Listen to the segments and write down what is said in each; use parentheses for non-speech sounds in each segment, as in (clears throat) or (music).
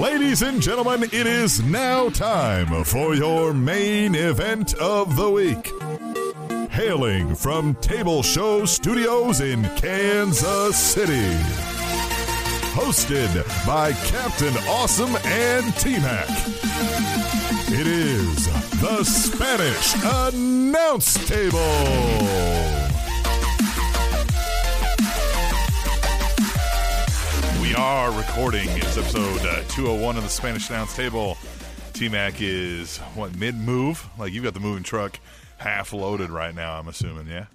Ladies and gentlemen, it is now time for your main event of the week. Hailing from Table Show Studios in Kansas City. Hosted by Captain Awesome and T Mac. It is the Spanish Announce Table. Are recording. It's episode uh, 201 of the Spanish Announce Table. T Mac is, what, mid move? Like, you've got the moving truck half loaded right now, I'm assuming, yeah?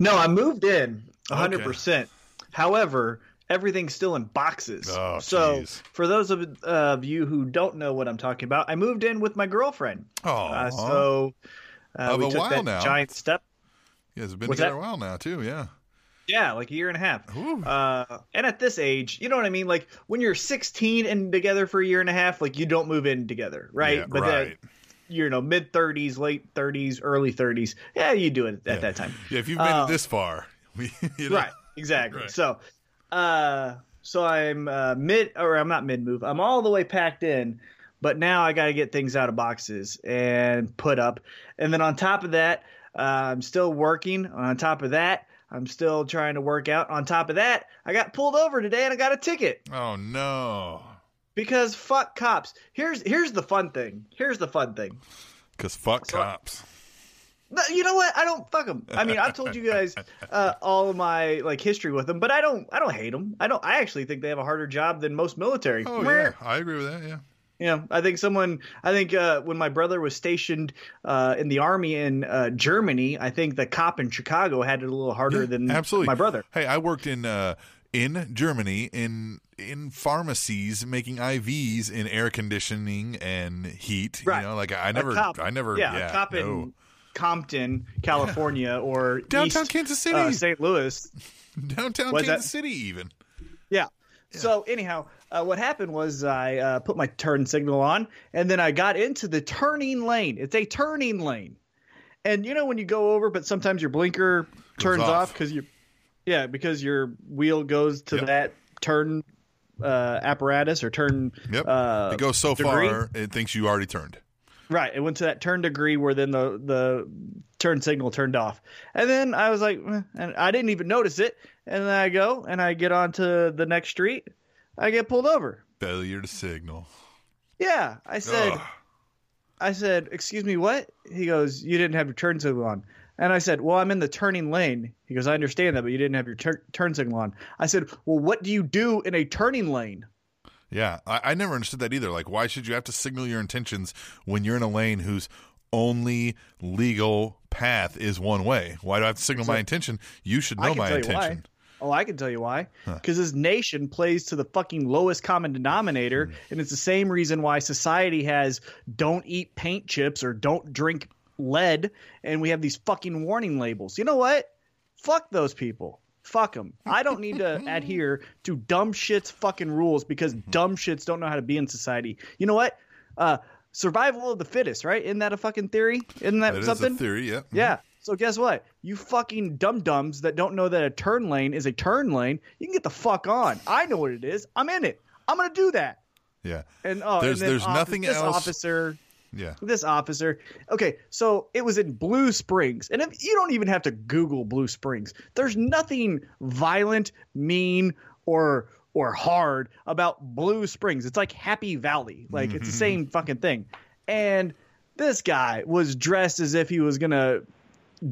No, I moved in 100%. However, everything's still in boxes. Oh, so, jeez. for those of, uh, of you who don't know what I'm talking about, I moved in with my girlfriend. Oh, Uh, so, uh, we a took while that now. giant step. you guys have been what's together that? a while now, too, yeah. Yeah, like a year and a half. Uh, and at this age, you know what I mean? Like when you're 16 and together for a year and a half, like you don't move in together, right? Yeah, but right. then, you know, mid 30s, late 30s, early 30s, yeah, you do it at Yeah. that time. Yeah, if you've made Uh, it this far, (laughs) you know, Right, exactly. Right. So, uh, so I'm uh, mid, or I'm not mid move. I'm all the way packed in, but now I got to get things out of boxes and put up. And then on top of that, uh, I'm still working. On top of that, I'm still trying to work out. On top of that, I got pulled over today and I got a ticket Oh, no. because fuck cops. Here's here's the fun thing. Here's the fun thing. Because fuck So- cops. No, you know what? I don't fuck them. I mean, I've told you guys (laughs) uh, all of my like history with them, but I don't. I don't hate them. I don't. I actually think they have a harder job than most military. Oh, Where- yeah. I agree with that, yeah. Know, I think someone. I think uh, when my brother was stationed uh, in the army in uh, Germany, I think the cop in Chicago had it a little harder Yeah, than absolutely. my brother. Hey, I worked in uh, in Germany in in pharmacies making IVs in air conditioning and heat. Right. You know, like I never, cop- I never, yeah, yeah, cop no. in Compton, California, or downtown East, Kansas City, uh, St. Louis. (laughs) downtown Kansas that? City, even. Yeah. So anyhow, uh, what happened was I uh, put my turn signal on, and then I got into the turning lane. It's a turning lane, and you know when you go over, but sometimes your blinker turns off. because you, yeah, because your wheel goes to Yep. that turn uh, apparatus or turn. Yep. Uh, it goes so degree? far, it thinks you already turned. Right. It went to that turn degree where then the the turn signal turned off. And then I was like, eh, and I didn't even notice it. And then I go and I get onto the next street. I get pulled over. Failure to signal. Yeah. I said, Ugh. I said, excuse me, what? He goes, you didn't have your turn signal on. And I said, well, I'm in the turning lane. He goes, I understand that, but you didn't have your tur- turn signal on. I said, well, what do you do in a turning lane? Yeah, I, I never understood that either. Like, why should you have to signal your intentions when you're in a lane whose only legal path is one way? Why do I have to signal my intention? You should I know can my tell you why. intention. Oh, I can tell you why. Because this nation plays to the fucking lowest common denominator, Hmm. and it's the same reason why society has don't eat paint chips or don't drink lead, and we have these fucking warning labels. You know what? Fuck those people. Fuck them. I don't need to (laughs) adhere to dumb shits fucking rules because Mm-hmm. dumb shits don't know how to be in society. You know what? Uh, survival of the fittest, right? Isn't that a fucking theory? Isn't that, That is something? a theory, yeah. Mm-hmm. Yeah. So guess what? You fucking dum dums that don't know that a turn lane is a turn lane, you can get the fuck on. I know what it is. I'm in it. I'm gonna do that. Yeah. And oh, There's- and there's office- nothing this else- Officer, Yeah. this officer. Okay, so it was in Blue Springs, and if, you don't even have to Google Blue Springs. There's nothing violent, mean, or or hard about Blue Springs. It's like Happy Valley. Like it's the mm-hmm. same fucking thing. And this guy was dressed as if he was gonna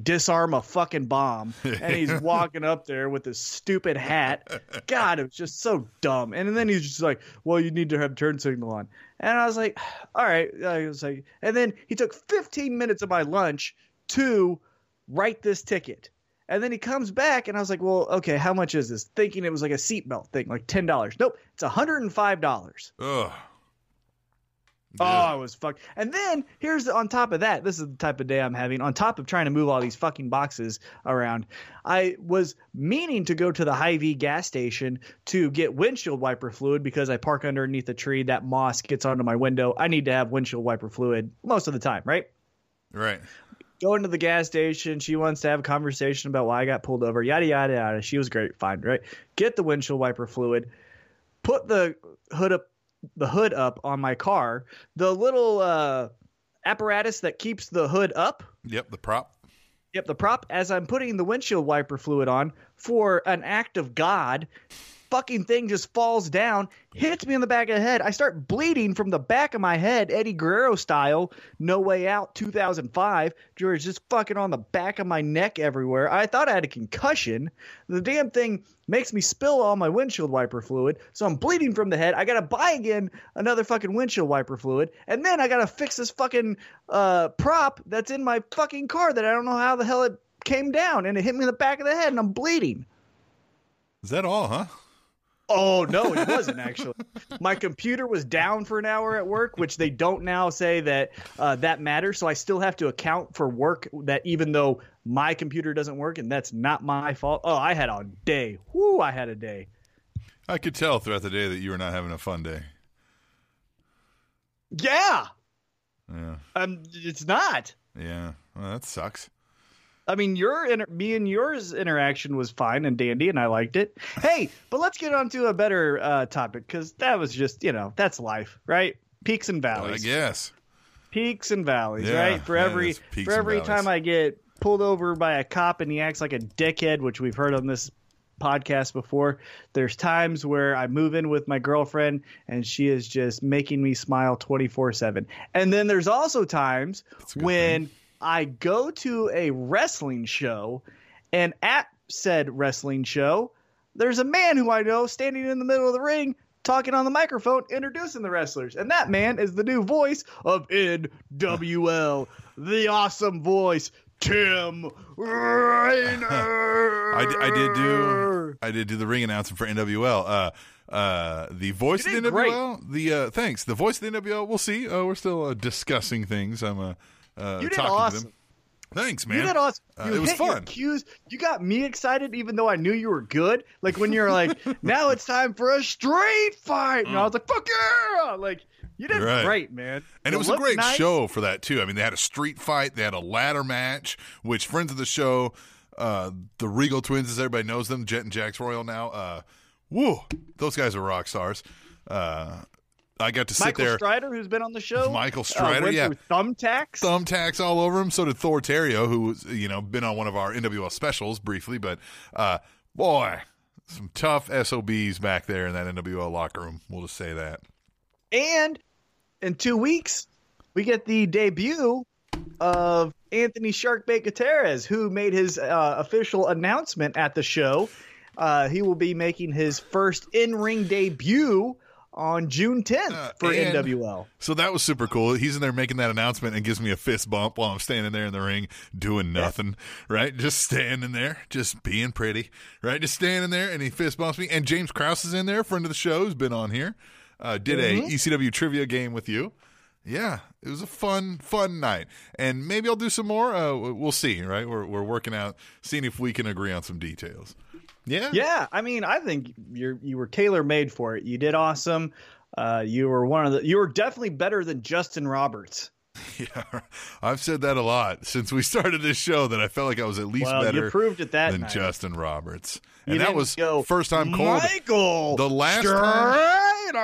disarm a fucking bomb. And he's (laughs) walking up there with this stupid hat. God it was just so dumb. And then he's just like well you need to have turn signal on. And i was like all right. I was like and then he took 15 minutes of my lunch to write this ticket and then he comes back and i was like well okay how much is this thinking it was like a seatbelt thing like $10 nope it's $105 Ugh. Oh, I was fucked. And then here's on top of that, this is the type of day I'm having. On top of trying to move all these fucking boxes around, I was meaning to go to the Hy-Vee gas station to get windshield wiper fluid because I park underneath a tree. That moss gets onto my window. I need to have windshield wiper fluid most of the time, right? Right. Go into the gas station. She wants to have a conversation about why I got pulled over. Yada yada yada. She was great, fine, right? Get the windshield wiper fluid. Put the hood up the hood up on my car, the little uh, apparatus that keeps the hood up. Yep, the prop. Yep, the prop. As I'm putting the windshield wiper fluid on for an act of God, fucking thing just falls down, hits me in the back of the head. I start bleeding from the back of my head, Eddie Guerrero style. No Way Out 2005. George just fucking on the back of my neck everywhere. I thought I had a concussion. The damn thing makes me spill all my windshield wiper fluid. So I'm bleeding from the head. I gotta buy again another fucking windshield wiper fluid. And then I gotta fix this fucking uh, prop that's in my fucking car that I don't know how the hell it came down and it hit me in the back of the head and I'm bleeding. Is that all, huh? Oh no, it wasn't actually. My computer was down for an hour at work, which they don't now say that uh, that matters. So I still have to account for work that even though my computer doesn't work and that's not my fault. Oh, I had a day. Whoo, I had a day. I could tell throughout the day that you were not having a fun day. Yeah. Yeah. Um, it's not. Yeah. Well, that sucks. I mean, your inter- me and yours interaction was fine and dandy, and I liked it. Hey, but let's get on to a better uh, topic because that was just you know that's life, right? Peaks and valleys. I guess. Peaks and valleys, Yeah, right? For every for every time I get pulled over by a cop and he acts like a dickhead, which we've heard on this podcast before. There's times where I move in with my girlfriend and she is just making me smile 24/7. And then there's also times That's a good when I go to a wrestling show and at said wrestling show, there's a man who I know standing in the middle of the ring talking on the microphone introducing the wrestlers. And that man is the new voice of NWL, the awesome voice Tim Rainer. I, did do I did do the ring announcement for NWL. Uh, uh, the voice of the great. NWL. The uh, thanks. The voice of the NWL. We'll see. Uh, we're still uh, discussing things. I'm uh, uh, You did awesome. Thanks, man. You did awesome. Uh, You it was fun. cues. You got me excited, even though I knew you were good. Like when you're like, (laughs) "Now it's time for a street fight," and I was like, "Fuck yeah!" Like you did Right. great, man. And You it was a great nice. show for that too. I mean, they had a street fight, they had a ladder match, which friends of the show, uh, the Regal Twins, as everybody knows them, Jet and Jack's Royal now. Uh, woo, those guys are rock stars. Uh, I got to sit Michael there, Strider, who's been on the show, Michael uh, Strider, went yeah. thumbtacks. thumbtacks all over him. So did Thor Terrio, who was you know been on one of our NWL specials briefly, but uh, boy, some tough SOBs back there in that NWL locker room. We'll just say that. And in two weeks, we get the debut of Anthony Sharkbait Gutierrez, who made his uh, official announcement at the show. Uh, he will be making his first in ring debut on June 10th Uh, for NWL. So that was super cool. He's in there making that announcement and gives me a fist bump while I'm standing there in the ring doing nothing, right? Just standing there, just being pretty, right? Just standing there and he fist bumps me. And James Krause is in there, friend of the show, who's been on here. Uh, did a ECW trivia game with you. Yeah, it was a fun, fun night, and maybe I'll do some more. Uh, we'll see, right? We're we're working out, seeing if we can agree on some details. Yeah, Yeah, I mean, I think you're you were tailor made for it. You did awesome. Uh, you were one of the. You were definitely better than Justin Roberts. (laughs) yeah. I've said that a lot since we started this show. That I felt like I was at least Well, better. you proved it that than night. Justin Roberts. You and that was go, first time cold. Michael, The last time-.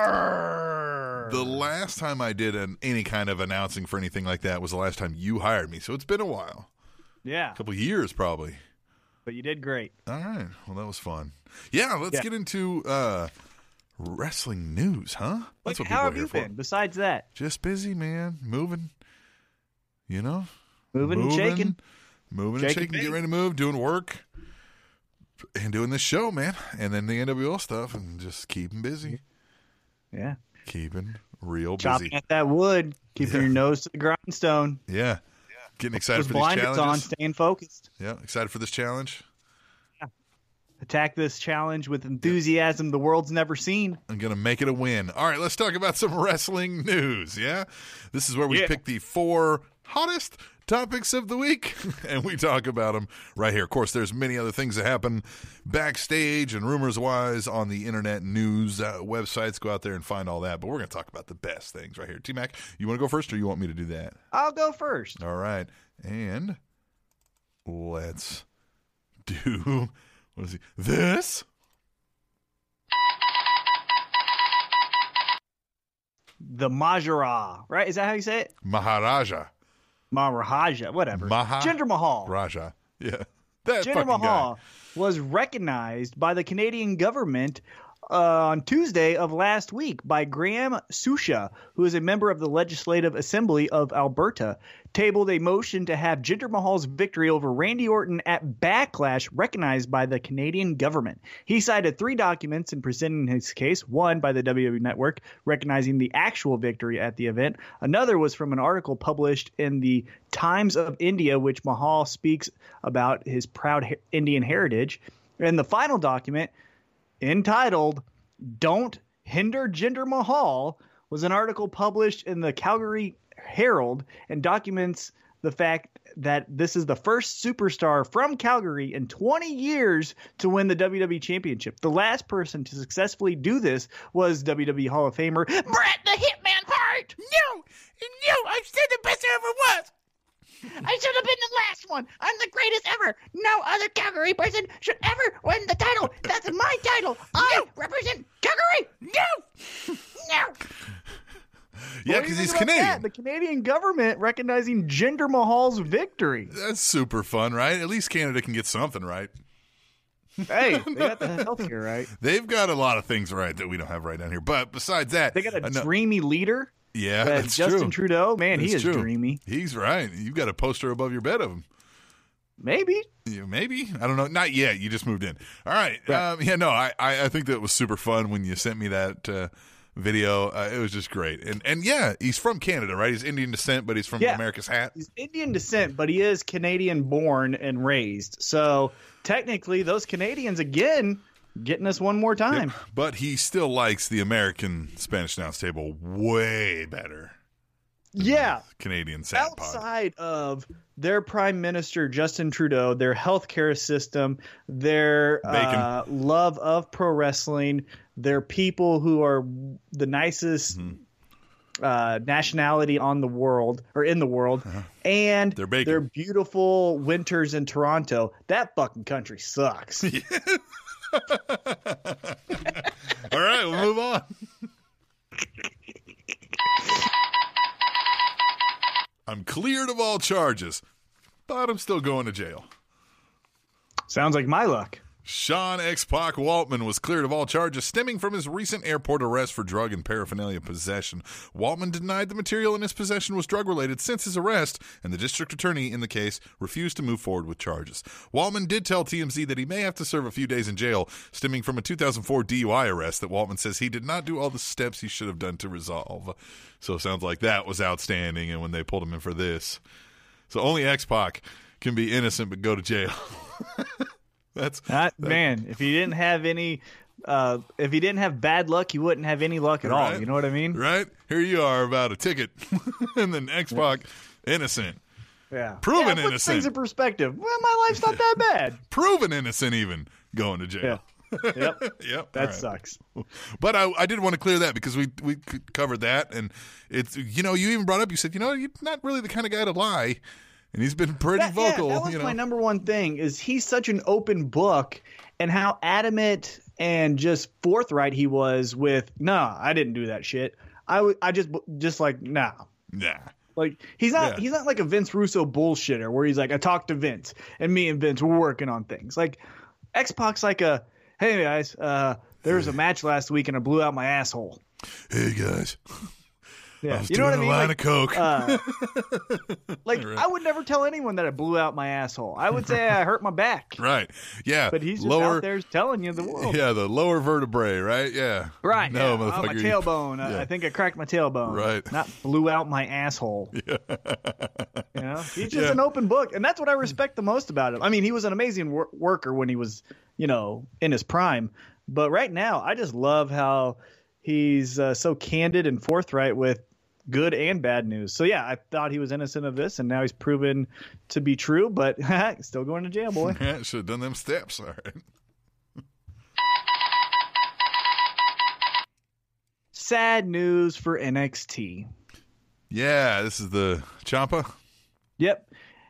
The last time I did an, any kind of announcing for anything like that was the last time you hired me. So it's been a while, yeah, a couple years probably. But you did great. All right. Well, that was fun. Yeah, let's Yeah. get into uh, wrestling news, huh? That's what Like, how people have are you here for. been? Besides that, Just busy, man. Moving. You know, moving, and shaking. moving and Shaking shaking, getting ready to move, doing work, and doing this show, man, and then the NWL stuff, and just keeping busy, Yeah, keeping real chopping busy. Chopping at that wood, keeping Yeah. your nose to the grindstone. Yeah, getting excited Those for these blinders on, staying focused. Yeah, excited for this challenge. Attack this challenge with enthusiasm the world's never seen. I'm going to make it a win. All right, let's talk about some (laughs) wrestling news. Yeah. This is where we Yeah. pick the four hottest topics of the week (laughs) and we talk about them right here. Of course, there's many other things that happen backstage and rumors wise on the internet news uh, websites. Go out there and find all that. But we're going to talk about the best things right here. T Mac, you want to go first or you want me to do that? I'll go first. All right. And let's (laughs) do what is he? This. the Maharaja, right? Is that how you say it? Maharaja. Maharaja, whatever. Maha- Jinder Mahal. Raja. Yeah. (laughs) That Jinder Mahal guy. was recognized by the Canadian government uh, on Tuesday of last week by Graham Sucha, who is a member of the Legislative Assembly of Alberta, tabled a motion to have Jinder Mahal's victory over Randy Orton at Backlash recognized by the Canadian government. He cited three documents in presenting his case one by the WWE Network recognizing the actual victory at the event, another was from an article published in the Times of India, which Mahal speaks about his proud Indian heritage. And the final document entitled Don't Hinder Jinder Mahal was an article published in the Calgary Herald and documents the fact that this is the first superstar from Calgary in 20 years to win the WWE Championship. The last person to successfully do this was WWE Hall of Famer Bret the Hitman Hart. No, no, I said the best there ever was. (laughs) I should have been the last one. I'm the greatest ever. No other Calgary person should ever win the title. That's my title. I represent Calgary. No, no. Yeah, because he's Canadian. that? The Canadian government recognizing Jinder Mahal's victory. That's super fun, right? At least Canada can get something right. Hey, (laughs) they got the healthcare right. They've got a lot of things right that we don't have right down here. But besides that, They got a know- dreamy leader. yeah, Uh, that's Justin true. Trudeau, man, he is true. dreamy. He's right. You've got a poster above your bed of him. Maybe. Yeah, maybe I don't know. Not yet. You just moved in. All right. Right. Um, yeah. No. I, I I think that was super fun when you sent me that uh, video. Uh, it was just great. And and yeah, he's from Canada, right? He's Indian descent, but he's from Yeah. America's hat. He's Indian descent, but he is Canadian born and raised. So technically, those Canadians again getting us one more time. But he still likes the American Spanish announce table way better. Yeah. Canadian sand pod. Outside of their prime minister Justin Trudeau, their healthcare system, their uh, love of pro wrestling, their people who are the nicest Mm-hmm. uh, nationality on the world or in the world, and Their bacon. their beautiful winters in Toronto. That fucking country sucks. (laughs) All right, we'll move on. (laughs) I'm cleared of all charges, but I'm still going to jail. Sounds like my luck. Sean X Pac Waltman was cleared of all charges stemming from his recent airport arrest for drug and paraphernalia possession. Waltman denied the material in his possession was drug related since his arrest, and the district attorney in the case refused to move forward with charges. Waltman did tell TMZ that he may have to serve a few days in jail, stemming from a 2004 DUI arrest that Waltman says he did not do all the steps he should have done to resolve. So it sounds like that was outstanding, and when they pulled him in for this. So only X Pac can be innocent but go to jail. (laughs) That's That, man, if he didn't have any, uh, if he didn't have bad luck, he wouldn't have any luck at all. You know what I mean? Right? Here you are about a ticket, (laughs) and then X Pac, innocent. Yeah. Proven yeah, put innocent. things in perspective. Well, my life's not that bad. (laughs) Proven innocent, even going to jail. Yep. (laughs) Yep. That all right. sucks. But I, I did want to clear that because we we covered that, and it's you know you even brought up you said you know you're not really the kind of guy to lie, and he's been pretty That, yeah, vocal. that was you know, my number one thing. Is he's such an open book, and how adamant and just forthright he was with. Nah, I didn't do that shit. I w- I just just like nah. nah. Like he's not Yeah. he's not like a Vince Russo bullshitter where he's like I talked to Vince and me and Vince were working on things. Like X Pac's like a hey guys, uh, there was a match last week and I blew out my asshole. Hey guys, Yeah, I you know what I mean. line Like, of coke. uh, (laughs) like Right. I would never tell anyone that I blew out my asshole. I would say I hurt my back. (laughs) right? Yeah. But he's just lower. out there telling you the world. Yeah, the lower vertebrae, right? Yeah. Right. No, yeah. Oh, my tailbone. Uh, Yeah. I think I cracked my tailbone. Right. Not blew out my asshole. (laughs) Yeah. you know, he's just Yeah. an open book, and that's what I respect the most about him. I mean, he was an amazing wor- worker when he was, you know, in his prime. But right now, I just love how he's uh, so candid and forthright with good and bad news. So yeah, I thought he was innocent of this, and now he's proven to be true. But (laughs) still going to jail, boy. (laughs) Yeah, should have done them steps. All right. Sad news for NXT. Yeah, this is the Ciampa. Yep.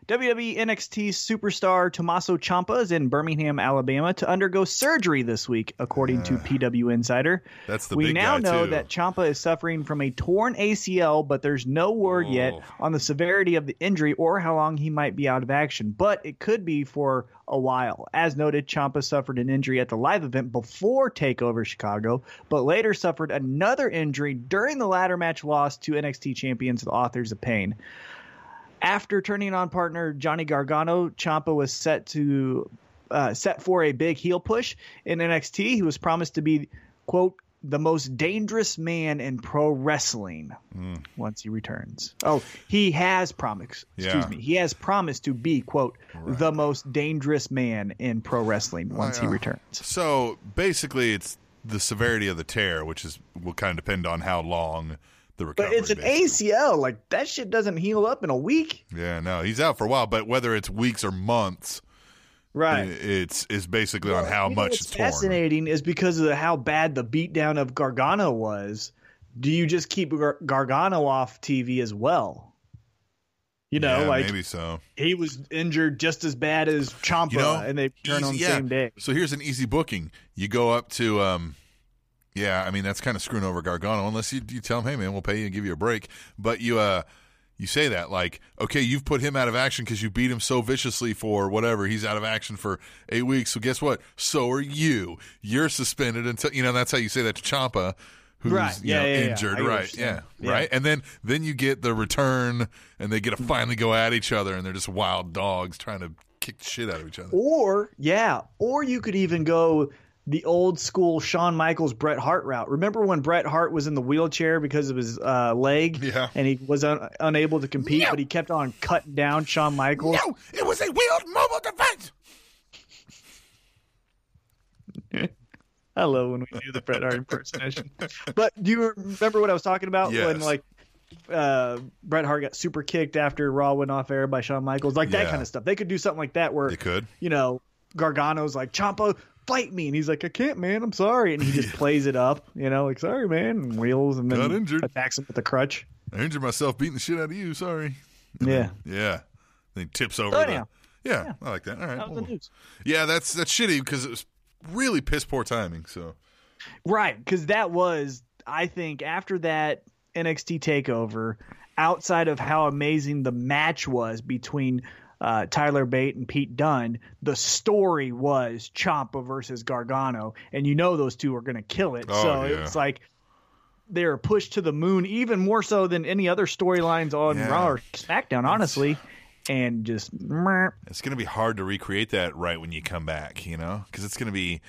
WWE NXT superstar Tommaso Ciampa is in Birmingham, Alabama to undergo surgery this week, according to ah. PW Insider. That's the we now know too. that Ciampa is suffering from a torn ACL, but there's no word oh. yet Oh. on the severity of the injury or how long he might be out of action. But it could be for a while. As noted, Ciampa suffered an injury at the live event before Takeover Chicago, but later suffered another injury during the ladder match loss to NXT champions, the Authors of Pain. After turning on partner Johnny Gargano, Ciampa was set to uh, set for a big heel push in NXT. He was promised to be quote the most dangerous man in pro wrestling once he returns. Oh, he has promised. Excuse Yeah. me. He has promised to be quote the most dangerous man in pro wrestling once he yeah. returns. So basically, it's the severity of the tear, which is will kind of depend on how long the But it's an basically. ACL. Like that shit doesn't heal up in a week. Yeah, no, he's out for a while, but whether it's weeks or months, Right. i- it's is basically on how much what's it's torn. fascinating is because of how bad the beatdown of Gargano was. Do you just keep Gar- Gargano off TV as well? You know, yeah, like maybe so. he was injured just as bad as Ciampa, You know, and they turn on the yeah. same day. So here's an easy booking. You go up to, um, yeah, I mean that's kind of screwing over Gargano unless you, you tell him, hey man, we'll pay you and give you a break. But you, uh, you say that like, okay, you've put him out of action because you beat him so viciously for whatever. He's out of action for eight weeks. So guess what? So are you. You're suspended until you know. That's how you say that to Ciampa. Who's Right. you Yeah, know, yeah, yeah. injured, what right? Yeah. Yeah. right. And then then you get the return, and they get to finally go at each other, and they're just wild dogs trying to kick the shit out of each other. Or yeah, or you could even go the old school Shawn Michaels Bret Hart route. Remember when Bret Hart was in the wheelchair because of his uh, leg, Yeah. and he was un- unable to compete, No. but he kept on cutting down Shawn Michaels. No, it was a wheeled mobile device. (laughs) I love when we do the Bret Hart impersonation. but do you remember what I was talking about when like uh, Bret Hart got super kicked after Raw went off air by Shawn Michaels, like that Yeah. kind of stuff. They could do something like that where They could. you know Gargano's like Ciampa, fight me, and he's like, I can't, man, I'm sorry, and he just (laughs) plays it up, you know, like sorry, man, and wheels and then Got injured. attacks him with a crutch. I injured myself beating the shit out of you. Sorry. Yeah, Yeah. Then he tips over. So the, anyhow. yeah, I like that. All right. that Well, yeah, that's that's shitty because it was really piss poor timing. So Right, because that was, I think, after that NXT takeover, outside of how amazing the match was between uh, Tyler Bate and Pete Dunne, the story was Ciampa versus Gargano, and you know those two are going to kill it. Oh, so yeah. it's like they're pushed to the moon, even more so than any other storylines on Yeah. Raw or SmackDown, honestly. And just it's going to be hard to recreate that right when you come back. You know, because it's going to be.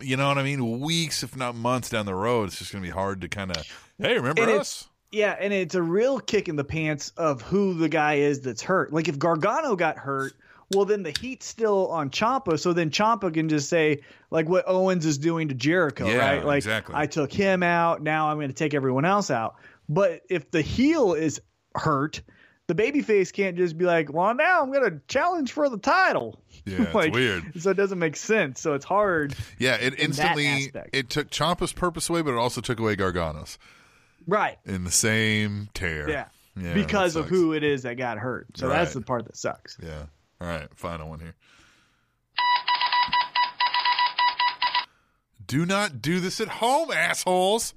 You know what I mean? Weeks, if not months down the road, it's just going to be hard to kind of. Hey, remember And us? Yeah, and it's a real kick in the pants of who the guy is that's hurt. Like if Gargano got hurt, well then the heat's still on Ciampa, so then Ciampa can just say like what Owens is doing to Jericho, Yeah, right? Like exactly. I took him out, now I'm going to take everyone else out. But if the heel is hurt, the babyface can't just be like, "Well, now I'm going to challenge for the title." Yeah, (laughs) it's like, weird. So it doesn't make sense. So it's hard, Yeah, it instantly aspect. it took Ciampa's purpose away, but it also took away Gargano's right? in the same tear. Yeah, Yeah, because of who it is that got hurt. So that's the part that sucks. Yeah. All right, final one here. Do not do this at home, assholes.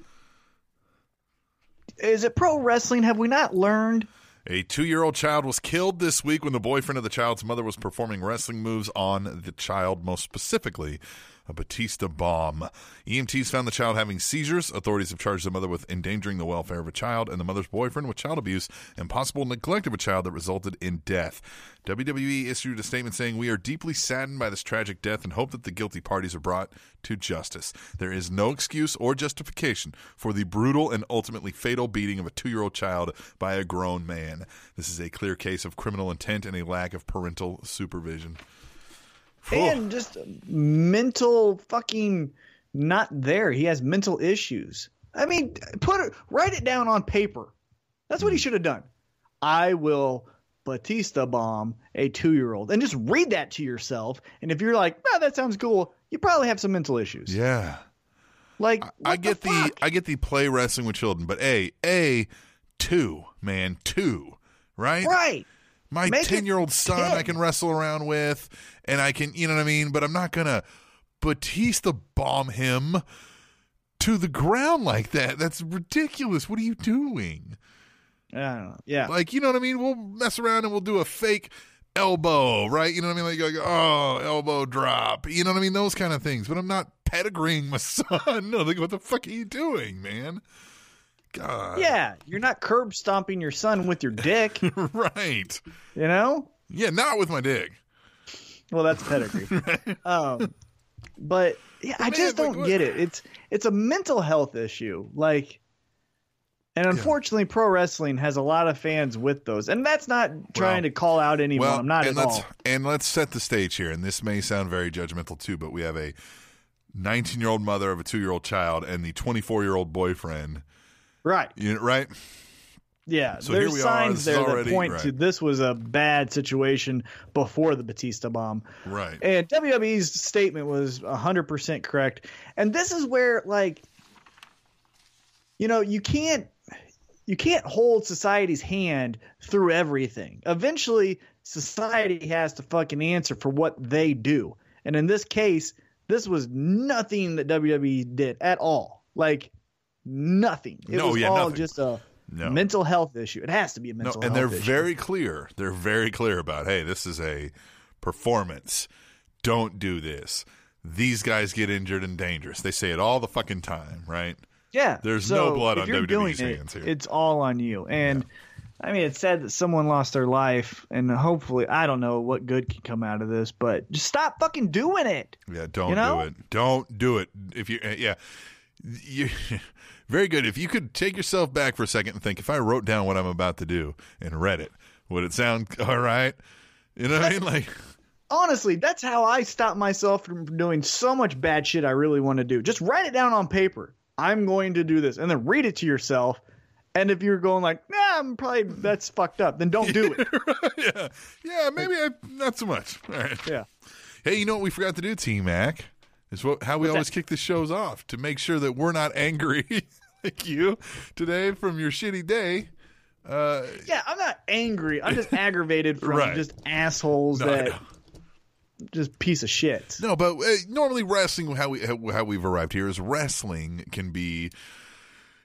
is it pro wrestling? Have we not learned? A two year old child was killed this week when the boyfriend of the child's mother was performing wrestling moves on the child, most specifically, a Batista bomb. EMTs found the child having seizures. Authorities have charged the mother with endangering the welfare of a child and the mother's boyfriend with child abuse and possible neglect of a child that resulted in death. WWE issued a statement saying, We are deeply saddened by this tragic death and hope that the guilty parties are brought to justice. There is no excuse or justification for the brutal and ultimately fatal beating of a two year old child by a grown man. This is a clear case of criminal intent and a lack of parental supervision. And just mental fucking not there. He has mental issues. I mean, put it write it down on paper. That's what he hmm. should have done. I will Batista bomb a two year old and just read that to yourself. And if you're like, oh, that sounds cool, you probably have some mental issues. Yeah. Like I what get the, fuck? I get the play wrestling with children, but a a two man two right right. My Make 10 year old son I can wrestle around with, and I can, you know what I mean? But I'm not going to Batista bomb him to the ground like that. That's ridiculous. What are you doing? Yeah. Like, you know what I mean? We'll mess around and we'll do a fake elbow, right? You know what I mean? Like, like oh, elbow drop. You know what I mean? Those kind of things. But I'm not pedigreeing my (laughs) son. No, like, what the fuck are you doing, man? God. yeah, you're not curb stomping your son with your dick, (laughs) right. you know? Yeah, not with my dick. Well, that's pedigree. (laughs) um, but yeah, I man, just don't what- get it. It's it's a mental health issue. Like, and unfortunately, pro wrestling has a lot of fans with those, and that's not trying to call out anyone. Well, I'm not and at let's all. and let's set the stage here. And this may sound very judgmental too, but we have a 19 year old mother of a two year old child and the 24 year old boyfriend. Right? You know, right? Yeah. So here There's we are. signs This there already- that point right. to this was a bad situation before the Batista bomb. Right. And WWE's statement was 100% correct. And this is where like you know, you can't you can't hold society's hand through everything. Eventually, society has to fucking answer for what they do. And in this case, this was nothing that WWE did at all. Like nothing. It No, was yeah, all nothing. just a No. mental health issue. It has to be a No, mental and they're issue. very clear. They're very clear about, hey, this is a performance. Don't do this. These guys get injured and dangerous. They say it all the fucking time, right? Yeah. There's so no blood on WWE's it, hands here. It's all on you. And I mean, it's sad that someone lost their life, and hopefully, I don't know what good can come out of this, but just stop fucking doing it. Yeah, don't You know? do it. Don't do it. If you, yeah, you, (laughs) very good. If you could take yourself back for a second and think, if I wrote down what I'm about to do and read it, would it sound (laughs) all right? You know what I mean? Like, (laughs) Honestly, that's how I stop myself from doing so much bad shit I really want to do. Just write it down on paper. I'm going to do this, and then read it to yourself. And if you're going like, nah, I'm probably that's fucked up, then don't do it. yeah, yeah, maybe I, not so much. All right. yeah. Hey, you know what we forgot to do, T Mac? Is what how we What's always that? kick the shows off to make sure that we're not angry (laughs) like you today from your shitty day. Uh, Yeah, I'm not angry. I'm just (laughs) aggravated from Right. just assholes No, that just piece of shit. No, but uh, normally wrestling, how we how, how we've arrived here is wrestling can be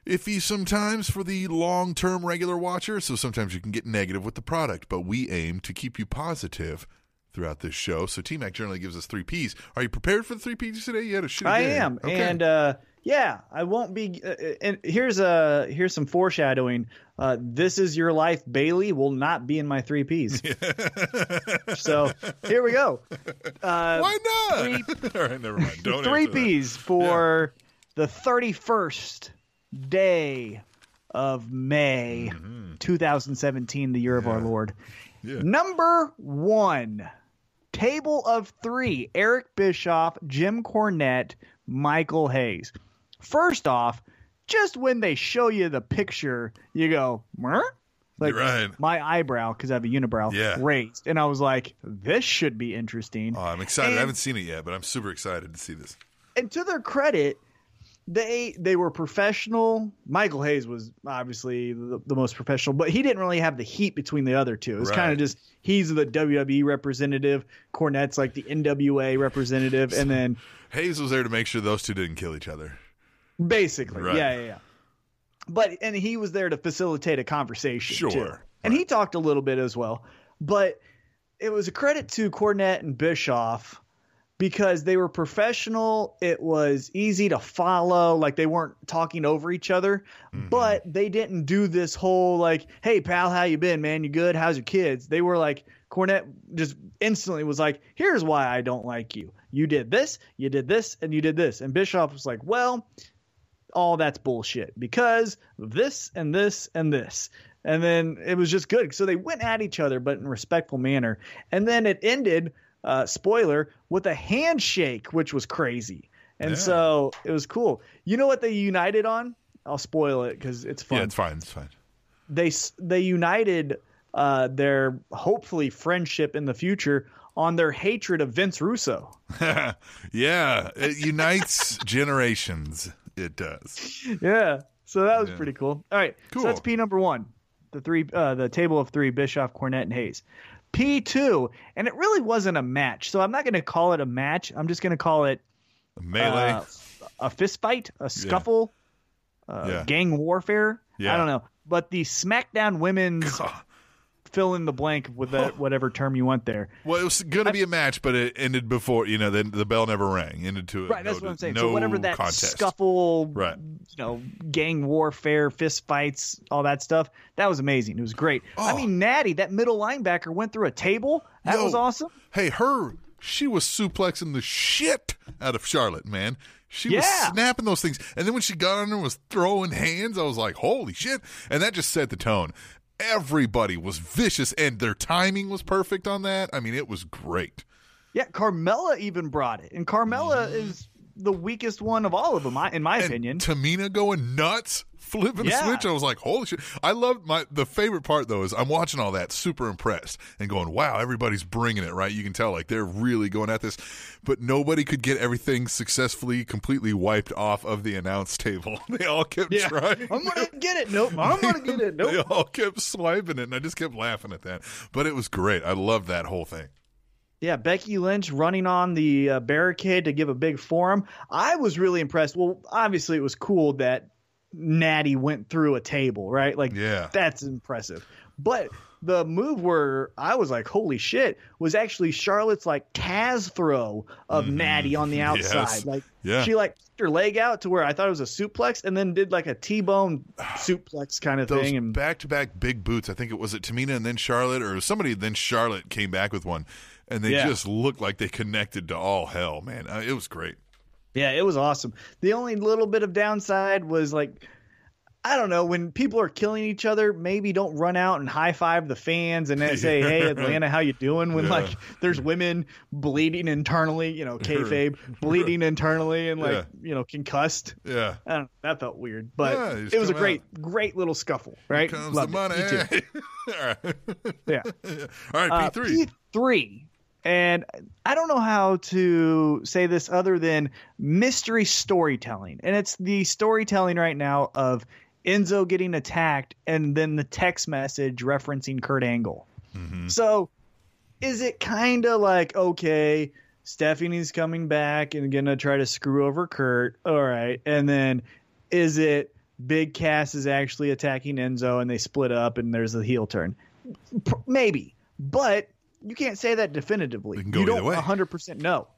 iffy sometimes for the long term regular watcher. So sometimes you can get negative with the product, but we aim to keep you positive throughout this show. So T Mac generally gives us three P's. Are you prepared for the three P's today? You had a shitty I am, Okay. and uh, yeah, I won't be. Uh, and here's a here's some foreshadowing. Uh, this is your life, Bailey will not be in my three Ps. (laughs) so here we go. Uh, Why not? three- (laughs) All right, never mind. Don't three answer that. Ps for the 31st day of May, 2017, the year of our Lord. Mm-hmm. Yeah. Number one, table of three: Eric Bischoff, Jim Cornette, Michael Hayes. First off, just when they show you the picture, you go? Like right. my eyebrow, because I have a unibrow, Yeah. raised, and I was like, "This should be interesting." Oh, I'm excited. And- I haven't seen it yet, but I'm super excited to see this. and to their credit, they they were professional. Michael Hayes was obviously the, the most professional, but he didn't really have the heat between the other two. It was Right. kind of just he's the WWE representative, Cornette's like the NWA representative, and then (laughs) Hayes was there to make sure those two didn't kill each other. basically, Right. yeah, yeah, yeah. But and he was there to facilitate a conversation, Sure. too. and he talked a little bit as well. But it was a credit to Cornette and Bischoff because they were professional. It was easy to follow. Like they weren't talking over each other, mm-hmm. but they didn't do this whole like, "Hey pal, how you been, man? You good? How's your kids?" They were like, Cornette just instantly was like, "Here's why I don't like you. You did this, you did this, and you did this." And Bischoff was like, "Well." all that's bullshit because this and this and this. And then it was just good. So they went at each other, but in a respectful manner. And then it ended, uh, spoiler, with a handshake, which was crazy. And Yeah. so it was cool. You know what they united on? I'll spoil it because it's fun. Yeah, it's fine. It's fine. they they united uh, their hopefully friendship in the future on their hatred of Vince Russo. (laughs) yeah, it unites (laughs) generations. It does. Yeah. So that was Yeah. pretty cool. All right. Cool. So that's P number one. the three, uh, the table of three: Bischoff, Cornette, and Hayes. P two, and it really wasn't a match, so I'm not going to call it a match. I'm just going to call it a Melee. uh, a fist fight, a scuffle, uh, Yeah. gang warfare. Yeah. I don't know, but the SmackDown Women's fill in the blank with that whatever term you want there. well, it was going to be a match, but it ended before. You know, then the bell never rang. Ended to a Right, that's no, what I'm saying. No so whatever that contest. scuffle, Right. you know, gang warfare, fist fights, all that stuff, that was amazing. It was great. I Oh. mean, Natty, that middle linebacker went through a table. That Yo, was awesome. Hey, her, she was suplexing the shit out of Charlotte, man. She was snapping those things. And then when she got on her and was throwing hands, I was like, holy shit. And that just set the tone. Everybody was vicious and their timing was perfect on that. I mean, it was great. Yeah, Carmella even brought it, and Carmella is the weakest one of all of them, I- in my And opinion. Tamina going nuts, (laughs) flipping Yeah. a switch. I was like, holy shit. I loved my, the favorite part though is I'm watching all that, super impressed and going, wow, everybody's bringing it, right? You can tell like they're really going at this, but nobody could get everything successfully, completely wiped off of the announce table. (laughs) They all kept yeah, trying. I'm gonna get it. Nope, I'm gonna get it. (laughs) Nope. they all kept swiping it, and I just kept laughing at that. But it was great. I loved that whole thing. Yeah, Becky Lynch running on the uh, barricade to give a big forum. I was really impressed. Well, obviously it was cool that Natty went through a table, right? Like, Yeah. that's impressive. But the move where I was like, holy shit, was actually Charlotte's like Taz throw of Natty on the (laughs) outside. Mm-hmm. Yes. Like, Yeah. she like kicked her leg out to where I thought it was a suplex and then did like a T-bone (sighs) suplex kind of Those thing. And back to back big boots. I think it was it Tamina and then Charlotte, or somebody. Then Charlotte came back with one, and they Yeah. just looked like they connected to all hell. Man, uh, it was great. Yeah, it was awesome. The only little bit of downside was like I don't know, when people are killing each other, maybe don't run out and high five the fans and then (laughs) say, "Hey, Atlanta, how you doing?" When Yeah. like there's women bleeding internally, you know, (laughs) kayfabe bleeding (laughs) internally and like Yeah. you know concussed. Yeah. I don't know, that felt weird, but Yeah, it was a great, great little scuffle, right? Comes Loved the money. All right. Yeah. All right, Uh, P three. P3. And I don't know how to say this other than mystery storytelling. And it's the storytelling right now of Enzo getting attacked and then the text message referencing Kurt Angle. Mm-hmm. So is it kind of like, okay, Stephanie's coming back and going to try to screw over Kurt? All right. And then is it Big Cass is actually attacking Enzo and they split up and there's a heel turn? P- Maybe. But you can't say that definitively. Can go you don't way. 100% know.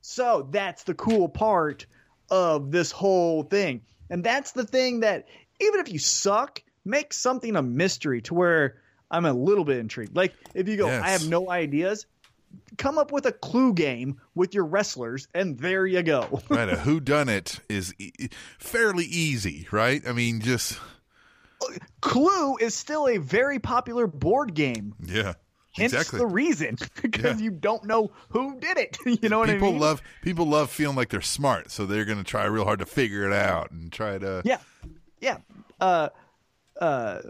So that's the cool part of this whole thing. And that's the thing that even if you suck, make something a mystery to where I'm a little bit intrigued. Like if you go, Yes. I have no ideas, come up with a clue game with your wrestlers, and there you go. (laughs) right, a who done it is e- fairly easy, right? I mean, just clue is still a very popular board game. yeah, Hence exactly. the reason, (laughs) because Yeah. you don't know who did it. (laughs) you know what people I mean? People love people love feeling like they're smart, so they're going to try real hard to figure it out and try to. Yeah, yeah. Uh, uh,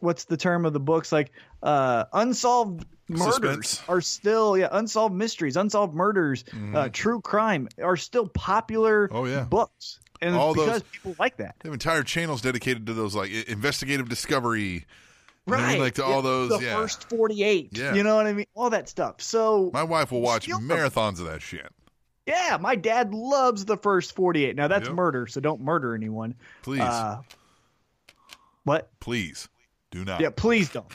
what's the term of the books? Like uh, unsolved murders Suspense. are still yeah unsolved mysteries, unsolved murders, uh, true crime are still popular. Mm-hmm. Oh, yeah. books, and All those- because people like that. They have entire channels dedicated to those, like investigative discovery. What I Right, mean? like to all Yeah, those. The yeah, first forty-eight. Yeah. You know what I mean? All that stuff. So my wife will watch marathons of that shit. yeah, my dad loves the first forty-eight. Now that's Yep. murder, so don't murder anyone. Please, Uh, what? please, do not. Yeah, please don't.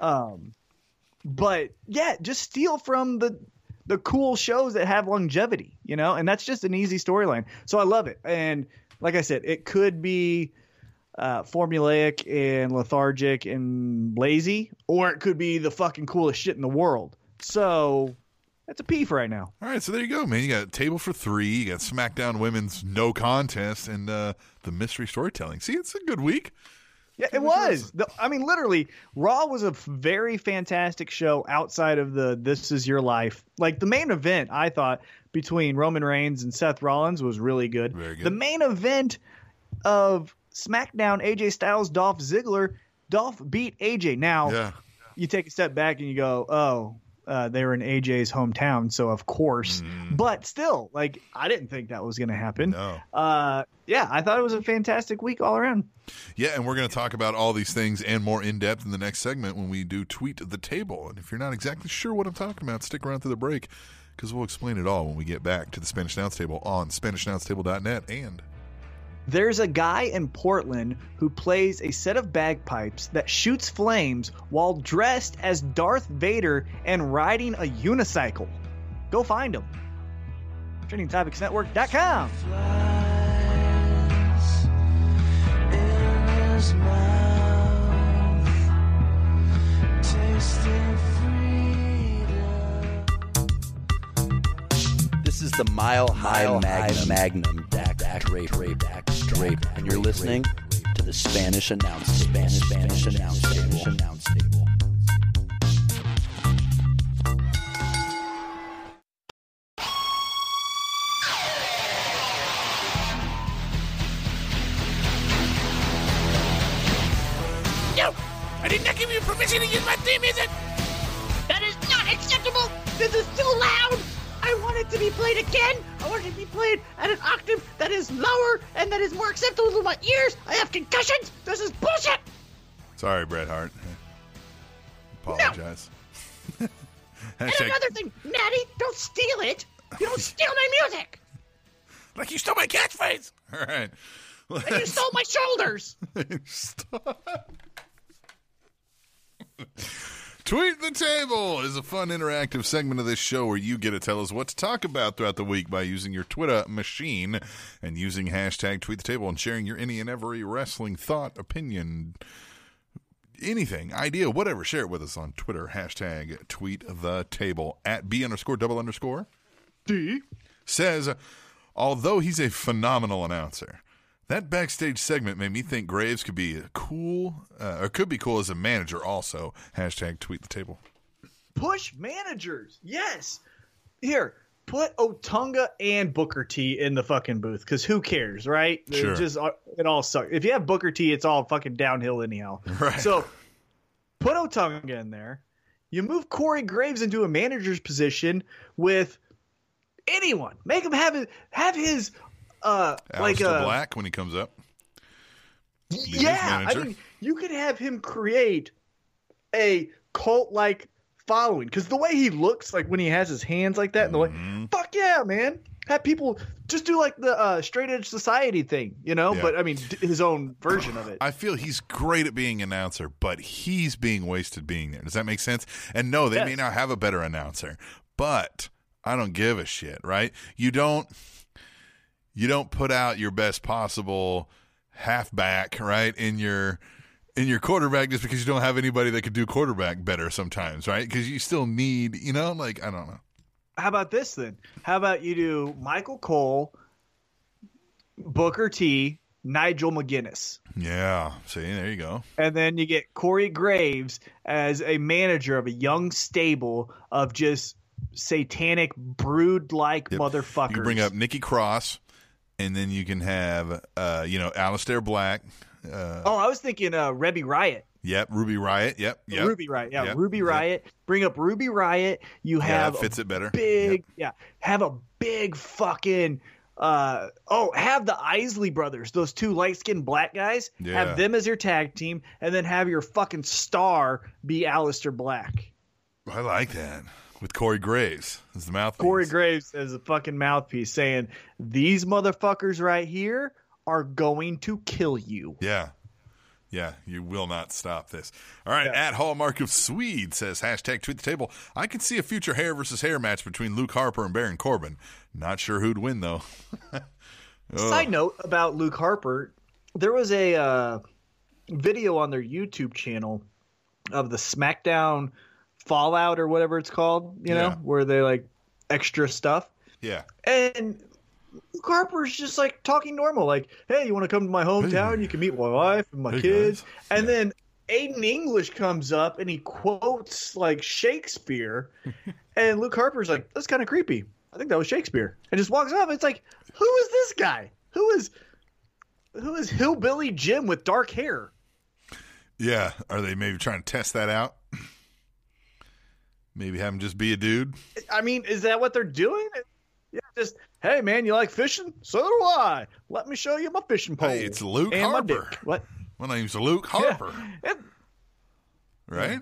Um, but yeah, just steal from the the cool shows that have longevity, you know, and that's just an easy storyline. So I love it. And like I said, it could be uh, formulaic and lethargic and lazy, or it could be the fucking coolest shit in the world. So that's a P for right now. All right, so there you go, man. You got table for three. You got SmackDown Women's No Contest and uh, the mystery storytelling. See, it's a good week. Yeah, it was. The, I mean, literally, Raw was a very fantastic show outside of the "This Is Your Life." Like the main event, I thought between Roman Reigns and Seth Rollins was really good. Very good. The main event of SmackDown, AJ Styles, Dolph Ziggler, Dolph beat AJ. Now Yeah, you take a step back and you go, "Oh, Uh, they were in AJ's hometown, so of course. Mm. But still, like I didn't think that was going to happen. No. Uh, yeah, I thought it was a fantastic week all around. Yeah, and we're going to talk about all these things and more in depth in the next segment when we do Tweet the Table. And if you're not exactly sure what I'm talking about, stick around through the break because we'll explain it all when we get back to the Spanish Announce Table on SpanishAnnounceTable.net and There's a guy in Portland who plays a set of bagpipes that shoots flames while dressed as Darth Vader and riding a unicycle. Go find him. TrainingTopicsNetwork.com. This is the Mile High Magnum, Magnum Dak Dak Drape Drape Dak Drape, and you're listening to the Spanish Announce Spanish Spanish Announce Table. Announce Table. No! I did not give you permission to use my theme music! That is not acceptable! This is too loud! Want it to be played again! I want it to be played at an octave that is lower and that is more acceptable to my ears! I have concussions! This is bullshit! sorry, Bret Hart. Apologize. (laughs) And Hashtag- another thing, Natty, don't steal it! You don't steal my music! Like you stole my catchphrase! (laughs) all right. And you stole my shoulders! (laughs) Stop. Tweet the Table is a fun interactive segment of this show where you get to tell us what to talk about throughout the week by using your Twitter machine and using hashtag Tweet the Table and sharing your any and every wrestling thought, opinion, anything, idea, whatever. Share it with us on Twitter. Hashtag Tweet the Table at B underscore double underscore D. says, although he's a phenomenal announcer, that backstage segment made me think Graves could be cool, uh, or could be cool as a manager. Also, hashtag tweet the table. Push managers. Yes. Here, put Otunga and Booker T in the fucking booth because who cares, right? It Sure. just uh, it all sucks. If you have Booker T, it's all fucking downhill anyhow. (laughs) Right. So put Otunga in there. You move Corey Graves into a manager's position with anyone. Make him have his have his uh like a Black when he comes up. yeah. I mean, you could have him create a cult like following because the way he looks like when he has his hands like that and the way Mm-hmm. fuck yeah man have people just do like the uh, straight edge society thing you know Yeah. but i mean d- his own version of it I feel he's great at being an announcer, but he's being wasted being there. Does that make sense? And no, they may Yes. not have a better announcer, but I don't give a shit, right? You don't you don't put out your best possible halfback, right, in your in your quarterback just because you don't have anybody that could do quarterback better sometimes, right? Because you still need, you know, like I don't know. how about this then how about you do michael cole booker t nigel mcguinness Yeah. See, there you go. and then you get Corey Graves as a manager of a young stable of just satanic brood like Yep. motherfuckers. You bring up Nikki Cross, and then you can have, uh, you know, Aleister Black. Uh, Oh, I was thinking uh Ruby Riot. Yep, Ruby Riot. Yep, yep. Ruby Riot. Yeah, Yep, Ruby yep. Riot. Bring up Ruby Riot. You have that fits it better. big yeah, have a big fucking uh oh, have the Isley brothers, those two light skinned black guys, Yeah. have them as your tag team, and then have your fucking star be Aleister Black. I like that with Corey Graves as the mouthpiece. Corey Graves as a fucking mouthpiece saying, These motherfuckers right here are going to kill you. Yeah. Yeah, you will not stop this. All right, Yeah. at Hallmark of Swede says hashtag tweet the table. I can see a future hair versus hair match between Luke Harper and Baron Corbin. Not sure who'd win though. (laughs) Side note about Luke Harper, there was a uh, video on their YouTube channel of the SmackDown Fallout or whatever it's called, you know, where they like extra stuff. Yeah. And Luke Harper's just like talking normal, like, hey, you want to come to my hometown? You can meet my wife and my Hey, kids. guys. And then Aiden English comes up and he quotes like Shakespeare. (laughs) and Luke Harper's like, that's kind of creepy. I think that was Shakespeare. And just walks off. It's like, who is this guy? Who is who is Hillbilly Jim with dark hair? Yeah. Are they maybe trying to test that out? Maybe have him just be a dude. I mean, is that what they're doing? Yeah, just hey man, you like fishing? So do I. Let me show you my fishing pole. Hey, it's Luke and Harper. What? My name's Luke Harper, It- right?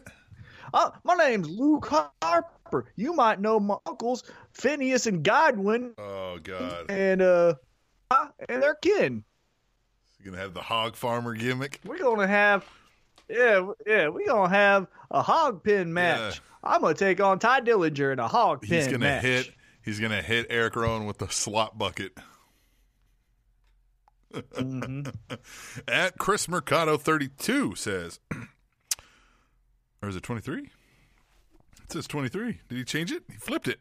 uh, my name's Luke Harper. You might know my uncles Phineas and Godwin, Oh God, and uh, uh, and their kin. you're gonna have the hog farmer gimmick. We're gonna have, yeah, yeah, we're gonna have a hog pin match. Yeah. I'm gonna take on Tye Dillinger in a hog pin He's gonna match. hit. He's gonna hit Eric Rowan with the slot bucket. Mm-hmm. (laughs) At Chris Mercado thirty two says, (clears throat) or is it twenty three? It says twenty three. Did he change it? He flipped it.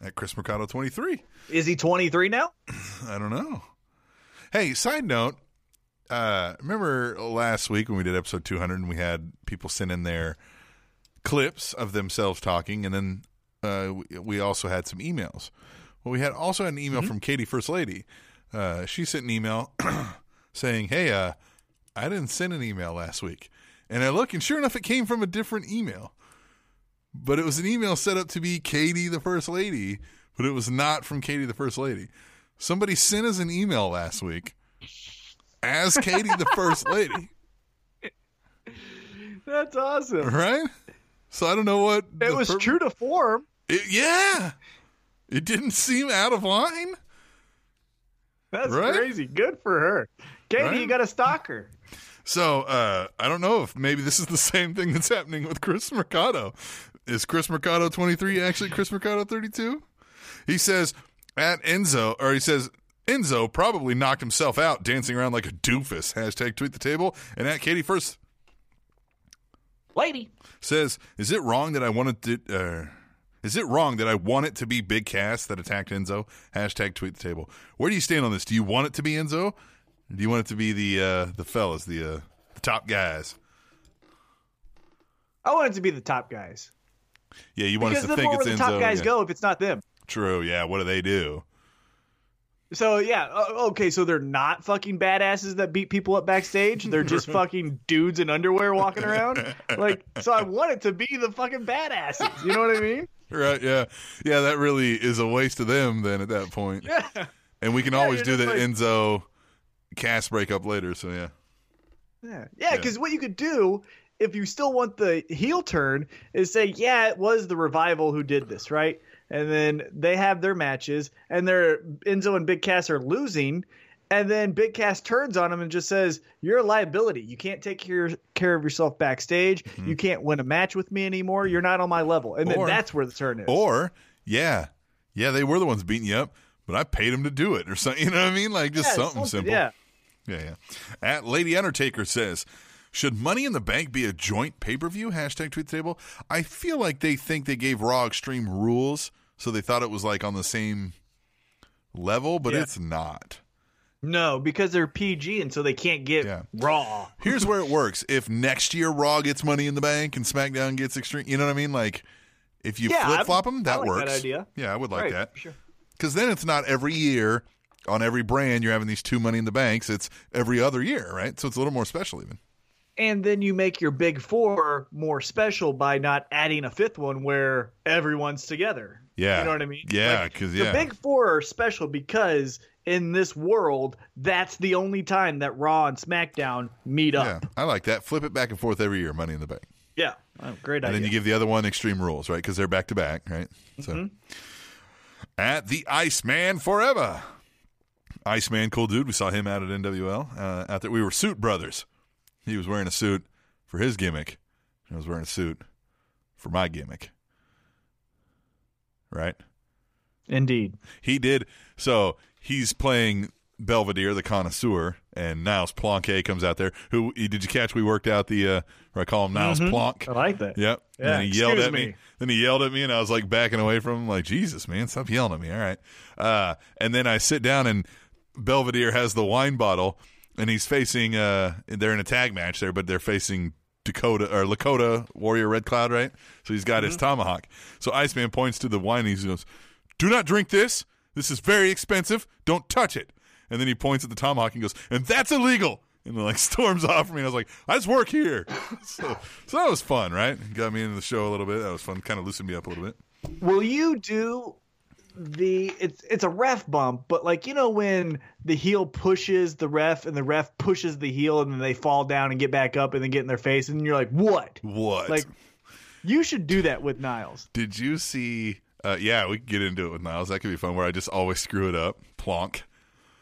At Chris Mercado twenty three. Is he 23 now? (clears throat) I don't know. Hey, side note. Uh, remember last week when we did episode 200 and we had people send in their clips of themselves talking, and then uh, we, we also had some emails. Well, we had also had an email from Katie, First Lady. Uh, she sent an email (clears throat) saying, "Hey, uh, I didn't send an email last week," and I look, and sure enough, it came from a different email. But it was an email set up to be Katie, the First Lady, but it was not from Katie, the First Lady. Somebody sent us an email last week as Katie, the First Lady, (laughs) That's awesome. right? So I don't know what It was pur- true to form. It, yeah, it didn't seem out of line. That's Right? crazy. Good for her. Katie, Right? you got a stalker. So uh, I don't know if maybe this is the same thing that's happening with Chris Mercado. Is Chris Mercado 23 actually Chris Mercado 32? He says at Enzo, or he says Enzo probably knocked himself out dancing around like a doofus. Hashtag tweet the table. And at Katie first Lady. says, "Is it wrong that I wanted to? Uh, is it wrong that I want it to be Big Cass that attacked Enzo?" Hashtag tweet the table. Where do you stand on this? Do you want it to be Enzo? Do you want it to be the uh, the fellas, the uh, the top guys? I want it to be the top guys. Yeah, you want us Because to then think where it's would the Enzo. top guys yeah. go if it's not them? True. Yeah. What do they do? So yeah, okay, so they're not fucking badasses that beat people up backstage. They're just (laughs) fucking dudes in underwear walking around. Like, so I want it to be the fucking badasses. You know what I mean? Right. Yeah. Yeah. That really is a waste of them then at that point. (laughs) Yeah. And we can always do the like- Enzo Cass breakup later. So yeah. Yeah, yeah, because what you could do if you still want the heel turn is say, yeah, it was the revival who did this, right? And then they have their matches, and their Enzo and Big Cass are losing, and then Big Cass turns on him and just says, "You're a liability. You can't take care care of yourself backstage. Mm-hmm. You can't win a match with me anymore. You're not on my level." And then that's where the turn is. Or yeah, yeah, they were the ones beating you up, but I paid them to do it or something. (laughs) You know what I mean? Like just Yeah, something, simple. Yeah. Yeah, yeah. At Lady Undertaker says, should Money in the Bank be a joint pay per view? Hashtag tweet the table. I feel like they think they gave Raw Extreme rules, so they thought it was like on the same level, but Yeah. it's not. No, because they're PG, and so they can't get Yeah. raw. Here's where (laughs) it works. If next year Raw gets Money in the Bank and SmackDown gets Extreme, you know what I mean? Like, if you Yeah, flip flop them, I that like that works. idea. Yeah, I would like Right, that. Sure. Because then it's not every year on every brand you're having these two Money in the Banks. It's every other year, right? So it's a little more special even. And then you make your big four more special by not adding a fifth one where everyone's together. Yeah. You know what I mean? Yeah, Like, 'cause, yeah. The big four are special because in this world, that's the only time that Raw and SmackDown meet up. Yeah. I like that. Flip it back and forth every year, Money in the Bank. Yeah. Oh, great And idea. then you give the other one Extreme Rules, right? Because they're back to back, right? So Mm-hmm. at the Iceman Forever. Iceman, cool dude. We saw him out at NWL. Uh, out there, we were suit brothers. He was wearing a suit for his gimmick. I was wearing a suit for my gimmick. Right? Indeed. He did. So he's playing Belvedere, the connoisseur, and Niles Planquet comes out there. Who did you catch? We worked out the. Uh, or I call him Niles Plank. I like that. Yep. And Yeah, then he yelled at me. me. Then he yelled at me, and I was like backing away from him, like Jesus, man, stop yelling at me. All right. Uh, and then I sit down, and Belvedere has the wine bottle, and he's facing. Uh, they're in a tag match there, but they're facing Dakota or Lakota Warrior Red Cloud, right? So he's got Mm-hmm. his tomahawk. So Iceman points to the wine. And he goes, "Do not drink this. This is very expensive. Don't touch it." And then he points at the tomahawk and goes, "And that's illegal. and then like (laughs) storms off from me. And I was like, I just work here. (laughs) so, so that was fun, right? Got me into the show a little bit. That was fun. Kind of loosened me up a little bit. Will you do the it's it's a ref bump, but like you know when the heel pushes the ref and the ref pushes the heel and then they fall down and get back up and then get in their face and you're like, what? What? Like you should do that with Niles. Did you see? Uh, yeah, we could get into it with Niles. That could be fun. Where I just always screw it up. Plonk.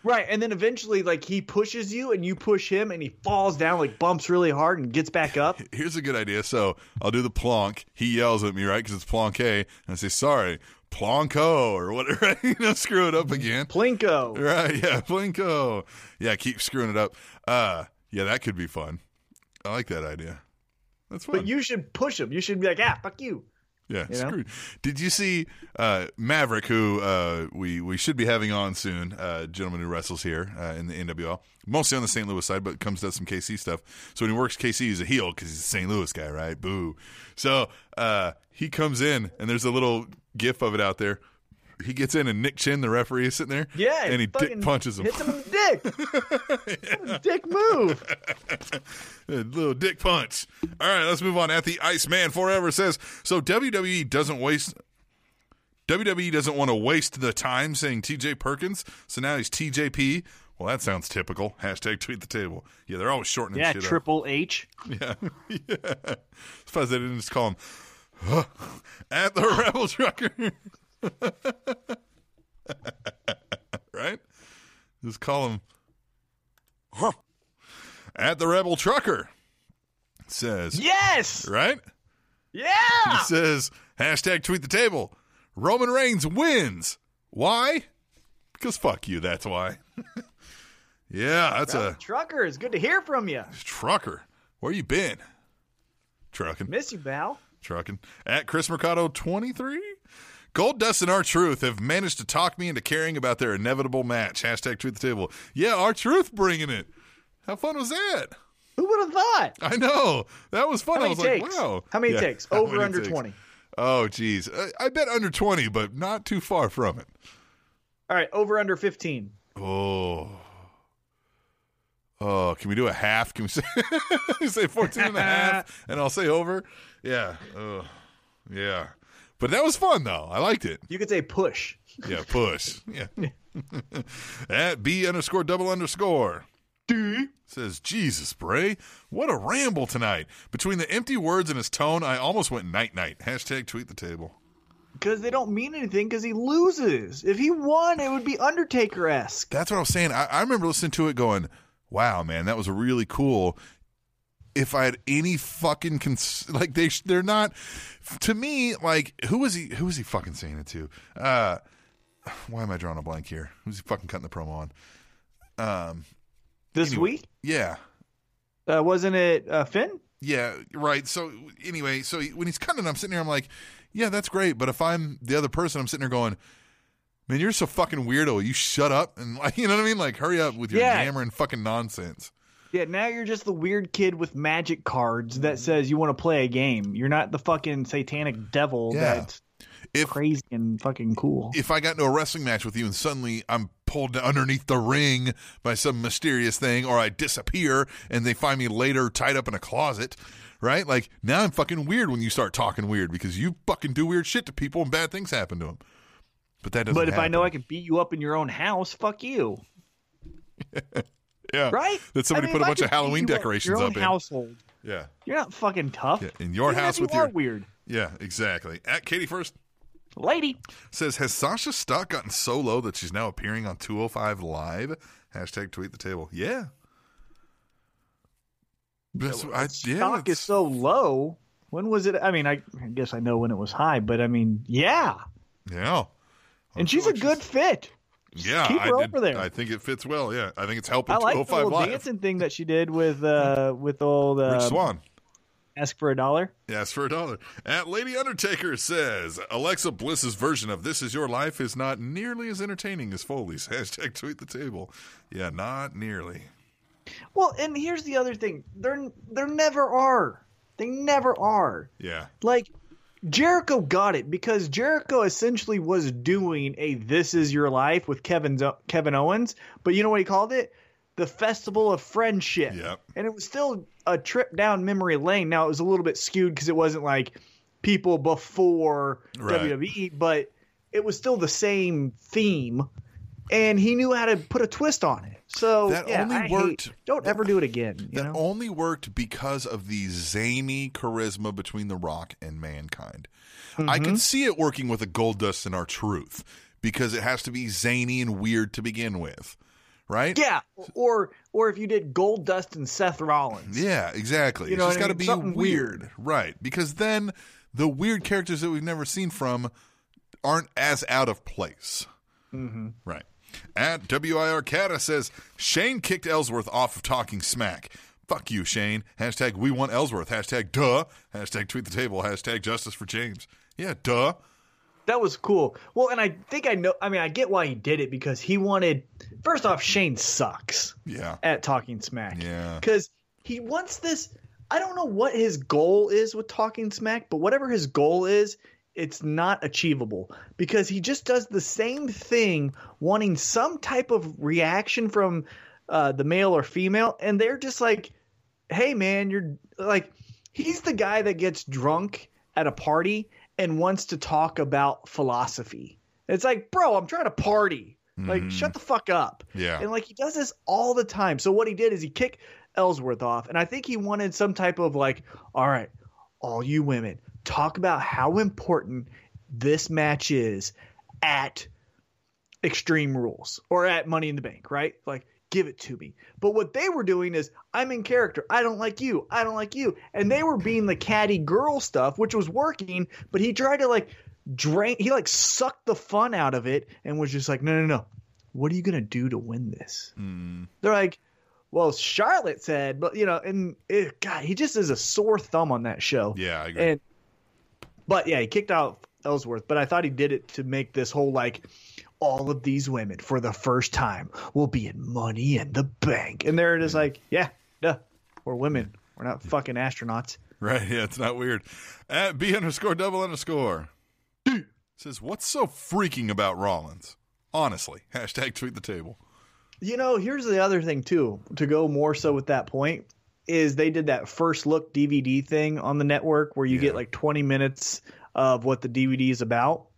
Right, and then eventually, like he pushes you, and you push him, and he falls down, like bumps really hard, and gets back up. (laughs) Here's a good idea. So I'll do the plonk. He yells at me, right? Because it's plonke. And I say, sorry, plonko, or whatever. (laughs) you know, screw it up again. Plinko. Right, yeah, Plinko. Yeah, keep screwing it up. Uh yeah, that could be fun. I like that idea. That's fun. But you should push him. You should be like, ah, fuck you. Yeah, you know? Did you see uh Maverick who uh we we should be having on soon, uh gentleman who wrestles here uh, in the NWL. Mostly on the St. Louis side, but comes does some KC stuff. So when he works KC, he's a heel cuz he's a St. Louis guy, right? Boo. So, uh he comes in and there's a little gif of it out there. He gets in and Nick Chin, the referee, is sitting there. Yeah, and he dick punches him. Hits him in the dick. (laughs) Dick move. (laughs) A little dick punch. All right, let's move on. At the Iceman Forever says so. WWE doesn't waste. WWE doesn't want to waste the time saying TJ Perkins, so now he's TJP. Well, that sounds typical. Hashtag tweet the table. Yeah, they're always shortening Yeah, shit Triple H. up. (laughs) Yeah, yeah. Suppose they didn't just call him at the Rebel Trucker, (laughs) right? Just call him at the Rebel Trucker. Says Yes. right. Yeah. It says hashtag tweet the table. Roman Reigns wins. Why? Because fuck you. That's why. (laughs) yeah, that's a Trucker, it's good to hear from you. trucker. Where you been? Trucking. Miss you, Val. Trucking. At Chris Mercado 23. Goldust and R-Truth have managed to talk me into caring about their inevitable match. Hashtag Truth the table. Yeah, R-Truth bringing it. How fun was that? Who would have thought? I know. That was fun. How I many was takes? like, wow. How many Yeah, takes? (laughs) Over many under takes? 20. Oh, geez. I, I bet under 20, but not too far from it. All right, over under 15. Oh. Oh, can we do a half? Can we say, (laughs) say 14 and a half (laughs) and I'll say over? Yeah. Oh, yeah. But that was fun, though. I liked it. You could say push. Yeah, push. Yeah. (laughs) At B underscore double underscore. D says, Jesus, Bray, what a ramble tonight. Between the empty words and his tone, I almost went night night. Hashtag tweet the table. Because they don't mean anything because he loses. If he won, it would be Undertaker esque. That's what I was saying. I, I remember listening to it going, wow, man, that was really cool. If I had any fucking cons- like they they're not to me like who was he who was he fucking saying it to? Uh why am I drawing a blank here? Who's he fucking cutting the promo on? Um This Anyway. week? yeah. Uh, wasn't it uh, Finn? Yeah, right. So anyway, so when he's cutting, I'm sitting here. I'm like, yeah, that's great. But if I'm the other person, I'm sitting there going, man, you're so fucking weirdo. You shut up and (laughs) like, you know what I mean? Like, hurry up with your Yeah. yammering fucking nonsense. Yeah, now you're just the weird kid with magic cards that mm-hmm. says you want to play a game. You're not the fucking satanic devil Yeah. that's If crazy and fucking cool. if I got into a wrestling match with you and suddenly I'm pulled underneath the ring by some mysterious thing, or I disappear and they find me later tied up in a closet, right? Like now I'm fucking weird when you start talking weird because you fucking do weird shit to people and bad things happen to them. But that doesn't. But if I know I can beat you up in your own house, fuck you. (laughs) yeah, Right? That somebody I mean, put a bunch of Halloween decorations your up in. household. Yeah, You're not fucking tough. Yeah, in your Even house you with are your- weird. yeah, exactly. At Katie first Lady. says, has Sasha's stock gotten so low that she's now appearing on 205 Live? Hashtag tweet the table. Yeah. That's, I, yeah, Stock is so low. When was it? I mean, I, I guess I know when it was high, but I mean, yeah. yeah. And she's a good fit. Yeah, keep I her did- there. I think it fits well. Yeah, I think it's helping I like the 205 little Live. dancing thing that she did with uh with old uh, Rich Swann. ask for a dollar. Yes, for a dollar. At Lady Undertaker says Alexa Bliss's version of "This Is Your Life" is not nearly as entertaining as Foley's. (laughs) Hashtag tweet the table. Yeah, not nearly. Well, and here's the other thing: there there never are. They never are. Yeah, Like Jericho got it because Jericho essentially was doing a "This Is Your Life" with Kevin Kevin Owens, but you know what he called it? the festival of friendship. Yep. And it was still a trip down memory lane. Now it was a little bit skewed because it wasn't like people before Right. WWE, but it was still the same theme. And he knew how to put a twist on it. So That yeah, only I hate- worked- don't ever do it again. You that know? only worked because of the zany charisma between The Rock and Mankind. I Mm-hmm. could see it working with a Goldust and R-Truth because it has to be zany and weird to begin with, right? yeah, or or if you did Goldust and Seth Rollins. Yeah, exactly. You it's just got to be Something weird. weird. right? Because then the weird characters that we've never seen from aren't as out of place, mm-hmm. right? At WIR Cata says Shane kicked Ellsworth off of talking smack. Fuck you, Shane. Hashtag we want Ellsworth. Hashtag duh. Hashtag tweet the table. Hashtag justice for James. Yeah, duh. That was cool. Well, and I think I know. I mean, I get why he did it because he wanted. First off, Shane sucks Yeah. at talking smack. Yeah. Because he wants this. I don't know what his goal is with talking smack, but whatever his goal is, it's not achievable because he just does the same thing, wanting some type of reaction from uh, the male or female, and they're just like, "Hey, man, you're like." He's the guy that gets drunk at a party and wants to talk about philosophy. It's like, bro, I'm trying to party. Like, shut the fuck up. Yeah. And like he does this all the time. So what he did is he kicked Ellsworth off, and I think he wanted some type of like, all right, all you women, talk about how important this match is at Extreme Rules or at Money in the Bank, right? Like, give it to me. But what they were doing is, I'm in character. I don't like you. I don't like you. And they were being the catty girl stuff, which was working, but he tried to like drain, he like sucked the fun out of it and was just like, no, no, no. What are you going to do to win this? Mm. They're like, well, Charlotte said, but you know, and it, God, he just is a sore thumb on that show. Yeah, I agree. And but yeah, he kicked out Ellsworth, but I thought he did it to make this whole like all of these women for the first time will be in money in the bank. And they're just like, yeah, duh. We're women. We're not fucking astronauts. Right, (laughs) yeah, it's not weird. At B underscore double underscore says, What's so freaking about Rollins? Honestly. Hashtag tweet the table. You know, here's the other thing too, to go more so with that point, is they did that first look DVD thing on the network where you Yeah. get like 20 minutes of what the DVD is about.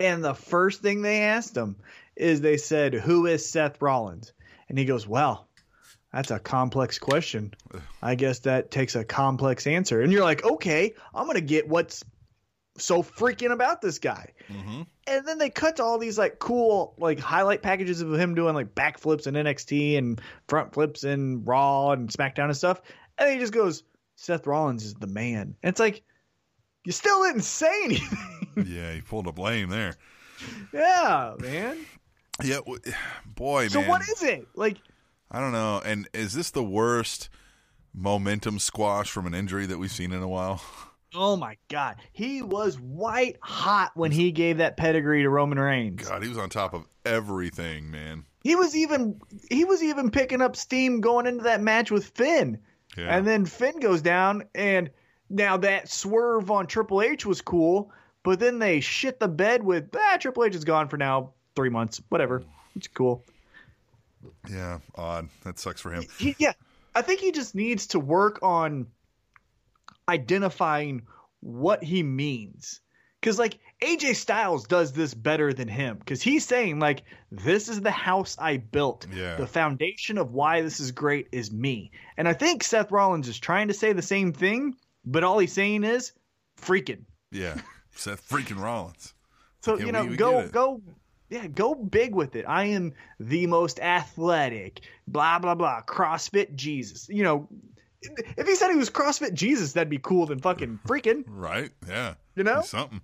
And the first thing they asked him is they said, Who is Seth Rollins? And he goes, Well, that's a complex question. I guess that takes a complex answer. And you're like, Okay, I'm going to get what's so freaking about this guy. Mm-hmm. And then they cut to all these like cool like highlight packages of him doing like backflips in NXT and front flips in Raw and SmackDown and stuff. And he just goes, Seth Rollins is the man. And it's like, you still didn't say anything. (laughs) yeah, he pulled a blame there. yeah, man. Yeah, w- boy, So man. what is it? Like, I don't know. And is this the worst momentum squash from an injury that we've seen in a while? (laughs) oh my God. He was white hot when he gave that pedigree to Roman Reigns. God, he was on top of everything, man. He was even he was even picking up steam going into that match with Finn. Yeah. And then Finn goes down, and now that swerve on Triple H was cool, but then they shit the bed with ah, Triple H is gone for now three months, whatever. It's cool. Yeah, odd. That sucks for him. He, yeah, I think he just needs to work on identifying what he means. Because, like, AJ Styles does this better than him. Because he's saying, like, this is the house I built. Yeah. The foundation of why this is great is me. And I think Seth Rollins is trying to say the same thing, but all he's saying is freaking. Yeah, (laughs) Seth freaking Rollins. So, Yeah, you know, go, go, yeah, go big with it. I am the most athletic, blah, blah, blah, CrossFit Jesus. You know, if he said he was CrossFit Jesus, that'd be cool than fucking (laughs) freaking. Right? Yeah. You know? Something.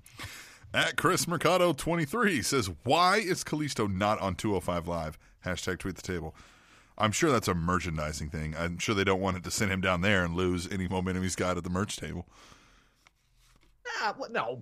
At Chris Mercado 23 says, Why is Kalisto not on 205 Live? Hashtag tweet the table. I'm sure that's a merchandising thing. I'm sure they don't want it to send him down there and lose any momentum he's got at the merch table. Ah? No.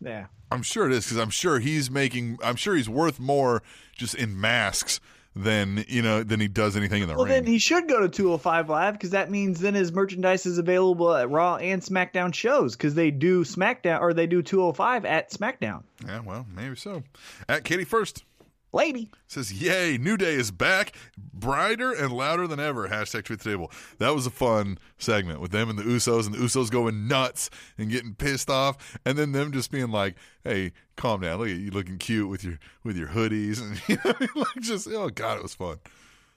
Yeah. I'm sure it is because I'm sure he's making. I'm sure he's worth more just in masks than you know than he does anything in the Well, ring. then he should go to 205 Live because that means then his merchandise is available at Raw and SmackDown shows because they do SmackDown or they do 205 at SmackDown. yeah, well, maybe so. At Katie first Lady. says, "Yay, New Day is back, brighter and louder than ever." Hashtag tweet the table. That was a fun segment with them and the Usos, and the Usos going nuts and getting pissed off, and then them just being like, "Hey, calm down. Look at you looking cute with your with your hoodies (laughs) and you know, (laughs) like just oh god, it was fun."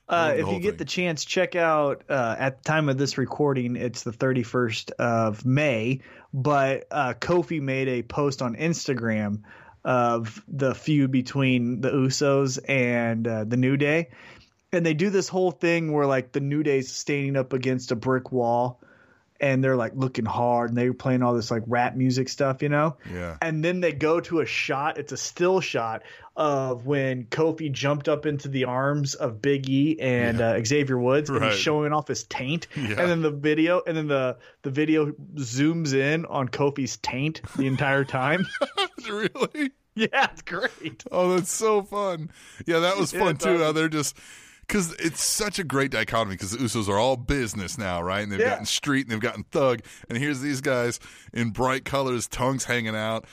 Uh, if you get thing. the chance, check out uh, at the time of this recording, it's the 31st of May. But uh, Kofi made a post on Instagram of the feud between the Usos and uh, the New Day, and they do this whole thing where like the New Day's standing up against a brick wall, and they're like looking hard, and they're playing all this like rap music stuff, you know. Yeah. And then they go to a shot. It's a still shot of when Kofi jumped up into the arms of Big E and uh, Xavier Woods, and Right. he's showing off his taint. Yeah. And then the video, and then the the video zooms in on Kofi's taint the entire time. (laughs) really? (laughs) yeah, it's great. Oh, that's so fun. Yeah, that was fun it's too. How they're just because it's such a great dichotomy because the Usos are all business now, right? And they've Yeah. gotten street and they've gotten thug, and here's these guys in bright colors, tongues hanging out,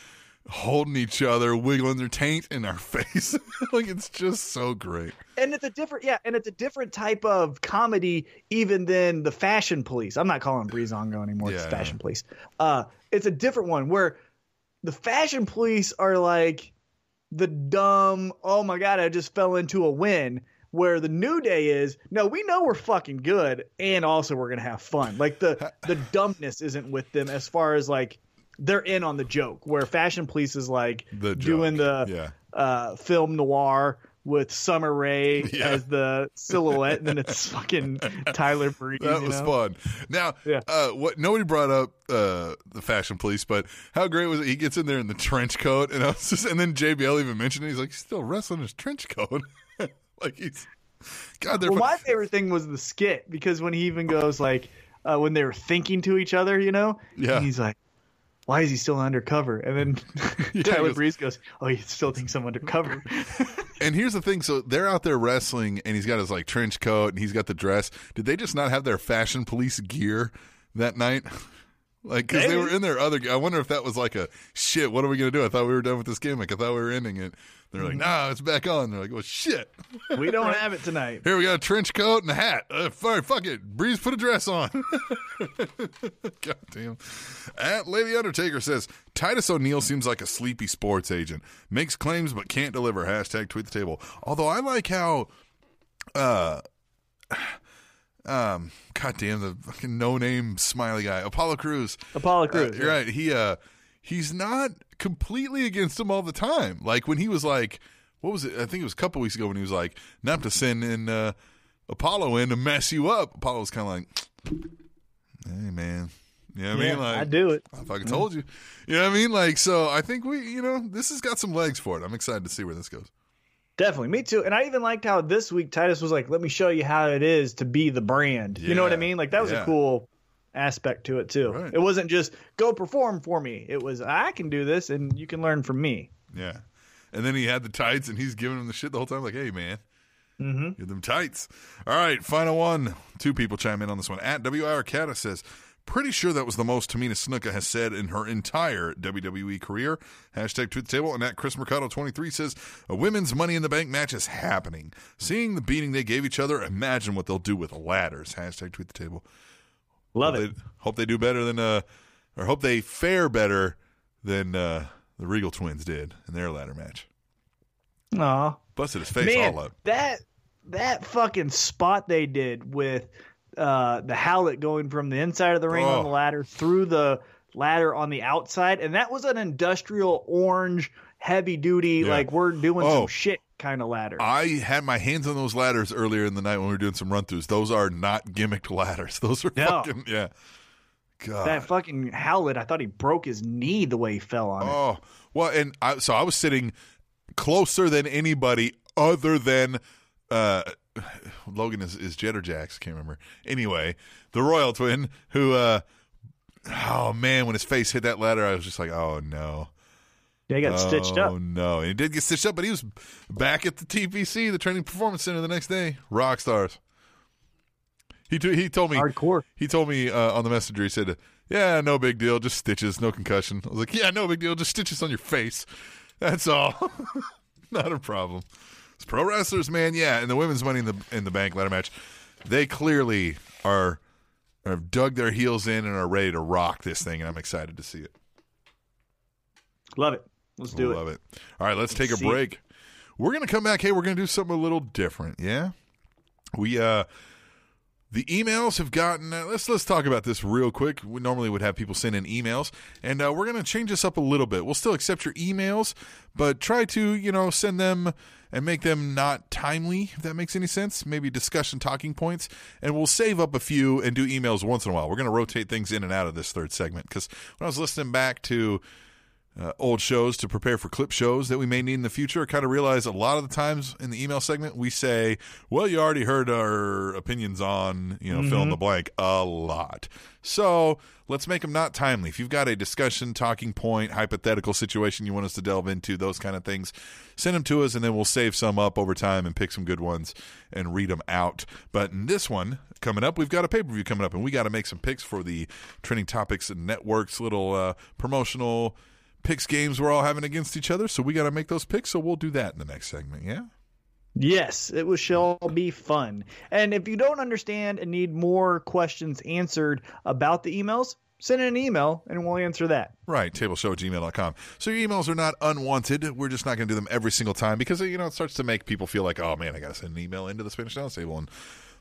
holding each other, wiggling their taint in our (laughs) face. (laughs) like it's just so great. And it's a different, yeah, and it's a different type of comedy even than the Fashion Police. I'm not calling them Breezango anymore. it's Yeah, Fashion yeah. Police. Uh, it's a different one where the Fashion Police are like the dumb. Oh my god, I just fell into a win. Where the New Day is, no, we know we're fucking good, and also we're gonna have fun. Like the (laughs) the dumbness isn't with them as far as like they're in on the joke. Where Fashion Police is like The doing the yeah. uh, film noir with Summer Rae (laughs) Yeah. as the silhouette, and then it's fucking Tyler Breeze. That was know? fun. Now, Yeah. uh, what nobody brought up uh, the fashion police, but how great was it? He gets in there in the trench coat, and I was just, and then JBL even mentioned it. He's like, he's still wrestling his trench coat, (laughs) like he's God. Well, fun- my favorite thing was the skit because when he even goes like uh, when they were thinking to each other, you know, Yeah. and he's like. Why is he still undercover? And then (laughs) Yeah, (laughs) Tyler goes- Breeze goes, "Oh, he still thinks I'm undercover." (laughs) And here's the thing: so they're out there wrestling, and he's got his like trench coat, and he's got the dress. Did they just not have their fashion police gear that night? Like, because they were in their other. I wonder if that was like a shit. What are we gonna do? I thought we were done with this gimmick. I thought we were ending it. They're like, nah, it's back on. They're like, well, shit. (laughs) we don't have it tonight. Here we got a trench coat and a hat. Uh, fuck, fuck it. Breeze, put a dress on. (laughs) God damn. At Lady Undertaker says Titus O'Neil seems like a sleepy sports agent. Makes claims but can't deliver. Hashtag tweet the table. Although I like how, uh, um, God damn the fucking no name smiley guy, Apollo Crews. Apollo Uh, Crews. you're right. He uh he's not completely against him all the time. Like when he was like what was it? I think it was a couple weeks ago when he was like, not to send in uh Apollo in to mess you up. Apollo was kinda like Hey man. You know what I mean? Like I do it. I fucking told you. You know what I mean? Like so I think we you know, this has got some legs for it. I'm excited to see where this goes. Definitely, me too. And I even liked how this week Titus was like, "Let me show you how it is to be the brand." You know what I mean? Like that was yeah. a cool aspect to it too. Right. It wasn't just go perform for me. It was I can do this, and you can learn from me. Yeah. And then he had the tights and he's giving him the shit the whole time, like, hey, man, Mm-hmm. get them tights. All right, final one. Two people chime in on this one. At WIR Cata says, pretty sure that was the most Tamina Snuka has said in her entire WWE career. Hashtag tweet the table. And at Chris Mercado 23 says, a women's Money in the Bank match is happening. Seeing the beating they gave each other, imagine what they'll do with ladders. Hashtag tweet the table. Love hope it. They, hope they do better than, uh, or hope they fare better than uh, the Regal twins did in their ladder match. Aw, Busted his face man, all up. that that fucking spot they did with uh, the Howlet going from the inside of the ring on Oh. the ladder through the ladder on the outside, and that was an industrial orange, heavy duty, Yeah. like we're doing Oh. some shit kind of ladder. I had my hands on those ladders earlier in the night when we were doing some run throughs. Those are not gimmicked ladders. (laughs) Those are No. fucking yeah. God. that fucking Howlet, I thought he broke his knee the way he fell on it. oh well, and I, so I was sitting closer than anybody other than uh, (sighs) Logan is is Jetter Jacks. Can't remember. Anyway, the Royal Twin who. uh Oh man, when his face hit that ladder, I was just like, "Oh no!" They got stitched up. Oh no, and he did get stitched up, but he was back at the TPC, the Training Performance Center, the next day. Rock stars. He t- he told me Hardcore. He told me uh, on the messenger. He said, "Yeah, no big deal, just stitches, no concussion." I was like, "Yeah, no big deal, just stitches on your face. That's all, (laughs) not a problem." It's pro wrestlers, man. Yeah, and the women's money in the in the bank ladder match, they clearly are have dug their heels in and are ready to rock this thing, and I'm excited to see it. Love it. Let's do Love it. Love it. All right, let's take a see it. break. We're gonna come back. Hey, we're gonna do something a little different. Yeah, we uh, the emails have gotten. Uh, let's let's talk about this real quick. We normally would have people send in emails, and uh, we're gonna change this up a little bit. We'll still accept your emails, but try to you know send them and make them not timely. If that makes any sense, maybe discussion talking points, and we'll save up a few and do emails once in a while. We're gonna rotate things in and out of this third segment because when I was listening back to uh, old shows to prepare for clip shows that we may need in the future. I kind of realize a lot of the times in the email segment we say, "Well, you already heard our opinions on you know fill in the blank a lot." So let's make them not timely. If you've got a discussion, talking point, hypothetical situation you want us to delve into, those kind of things, send them to us, and then we'll save some up over time and pick some good ones and read them out. But in this one coming up, we've got a pay per view coming up, and we got to make some picks for the Trending Topics and Networks little uh, promotional picks games we're all having against each other. So we got to make those picks. So we'll do that in the next segment. Yeah. Yes, it will shall be fun. And if you don't understand and need more questions answered about the emails, send in an email and we'll answer that. Right, tableshow at gmail.com. So your emails are not unwanted. We're just not going to do them every single time because, you know, it starts to make people feel like, oh, man, I got to send an email into the Spanish Announce Table. And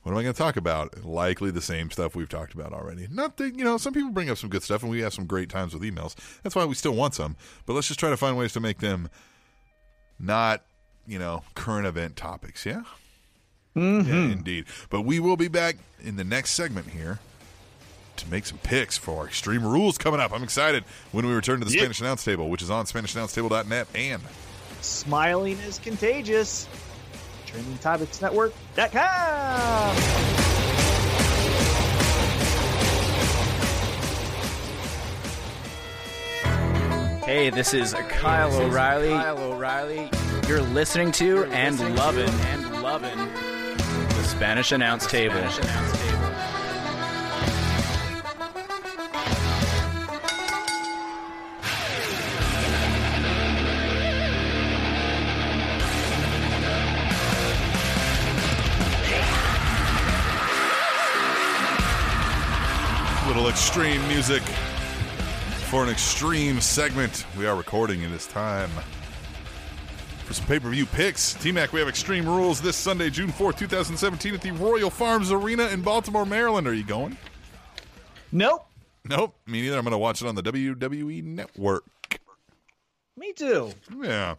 what am I going to talk about? Likely the same stuff we've talked about already. Not that, you know, some people bring up some good stuff and we have some great times with emails. That's why we still want some. But let's just try to find ways to make them not, you know, current event topics. Yeah? Mm-hmm. Yeah, indeed. But we will be back in the next segment here to make some picks for our Extreme Rules coming up. I'm excited when we return to the Yep. Spanish Announce Table, which is on SpanishAnnounceTable.net and Smiling is contagious. TrendingTopicsNetwork.com. Hey, this is Kyle O'Reilly. Kyle O'Reilly. You're listening to and loving and loving the Spanish Announce Table. Little extreme music for an extreme segment. We are recording it this time. For some pay per view picks, T Mac, we have Extreme Rules this Sunday, June 4th, 2017, at the Royal Farms Arena in Baltimore, Maryland. Are you going? Nope. Nope, me neither. I'm going to watch it on the WWE Network. Me too. Yeah.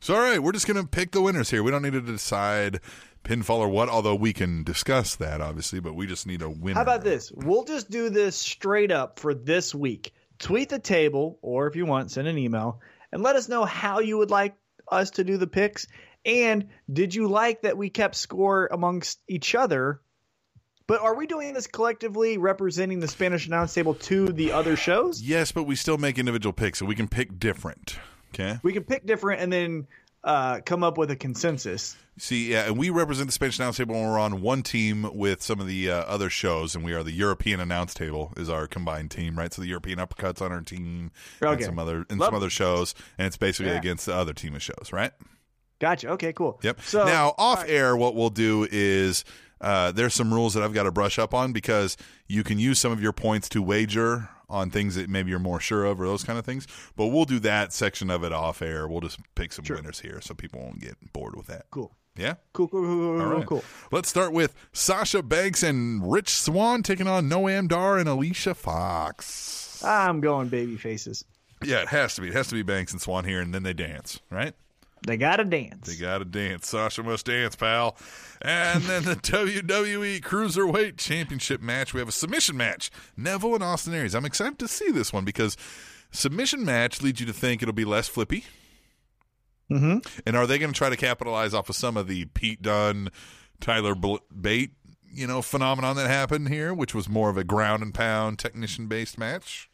So, all right, we're just going to pick the winners here. We don't need to decide pinfall or what, although we can discuss that, obviously, but we just need a winner. How about this? We'll just do this straight up for this week. Tweet the table, or if you want, send an email and let us know how you would like us to do the picks. And did you like that we kept score amongst each other? But are we doing this collectively representing the Spanish announce table to the other shows? Yes, but we still make individual picks, so we can pick different. Okay. We can pick different and then uh, come up with a consensus. See, yeah, and we represent the Spanish announce table when we're on one team with some of the uh, other shows, and we are the European announce table is our combined team, right? So the European uppercuts on our team, and some other and Love some other shows, and it's basically Yeah. against the other team of shows, right? Gotcha. Okay, cool. Yep. So now, off right. air, what we'll do is uh, there's some rules that I've got to brush up on because you can use some of your points to wager on things that maybe you're more sure of or those kind of things. But we'll do that section of it off air. We'll just pick some winners here so people won't get bored with that. Cool. Yeah. Cool, cool, cool, cool, All right. cool. Let's start with Sasha Banks and Rich Swann taking on Noam Dar and Alicia Fox. I'm going baby faces. Yeah, it has to be. It has to be Banks and Swann here, and then they dance, right? They gotta dance. They got to dance. Sasha must dance, pal. And then the (laughs) WWE Cruiserweight Championship match. We have a submission match. Neville and Austin Aries. I'm excited to see this one because submission match leads you to think it'll be less flippy. mm-hmm. And are they going to try to capitalize off of some of the Pete Dunne, Tyler Bate, you know, phenomenon that happened here, which was more of a ground and pound technician based match?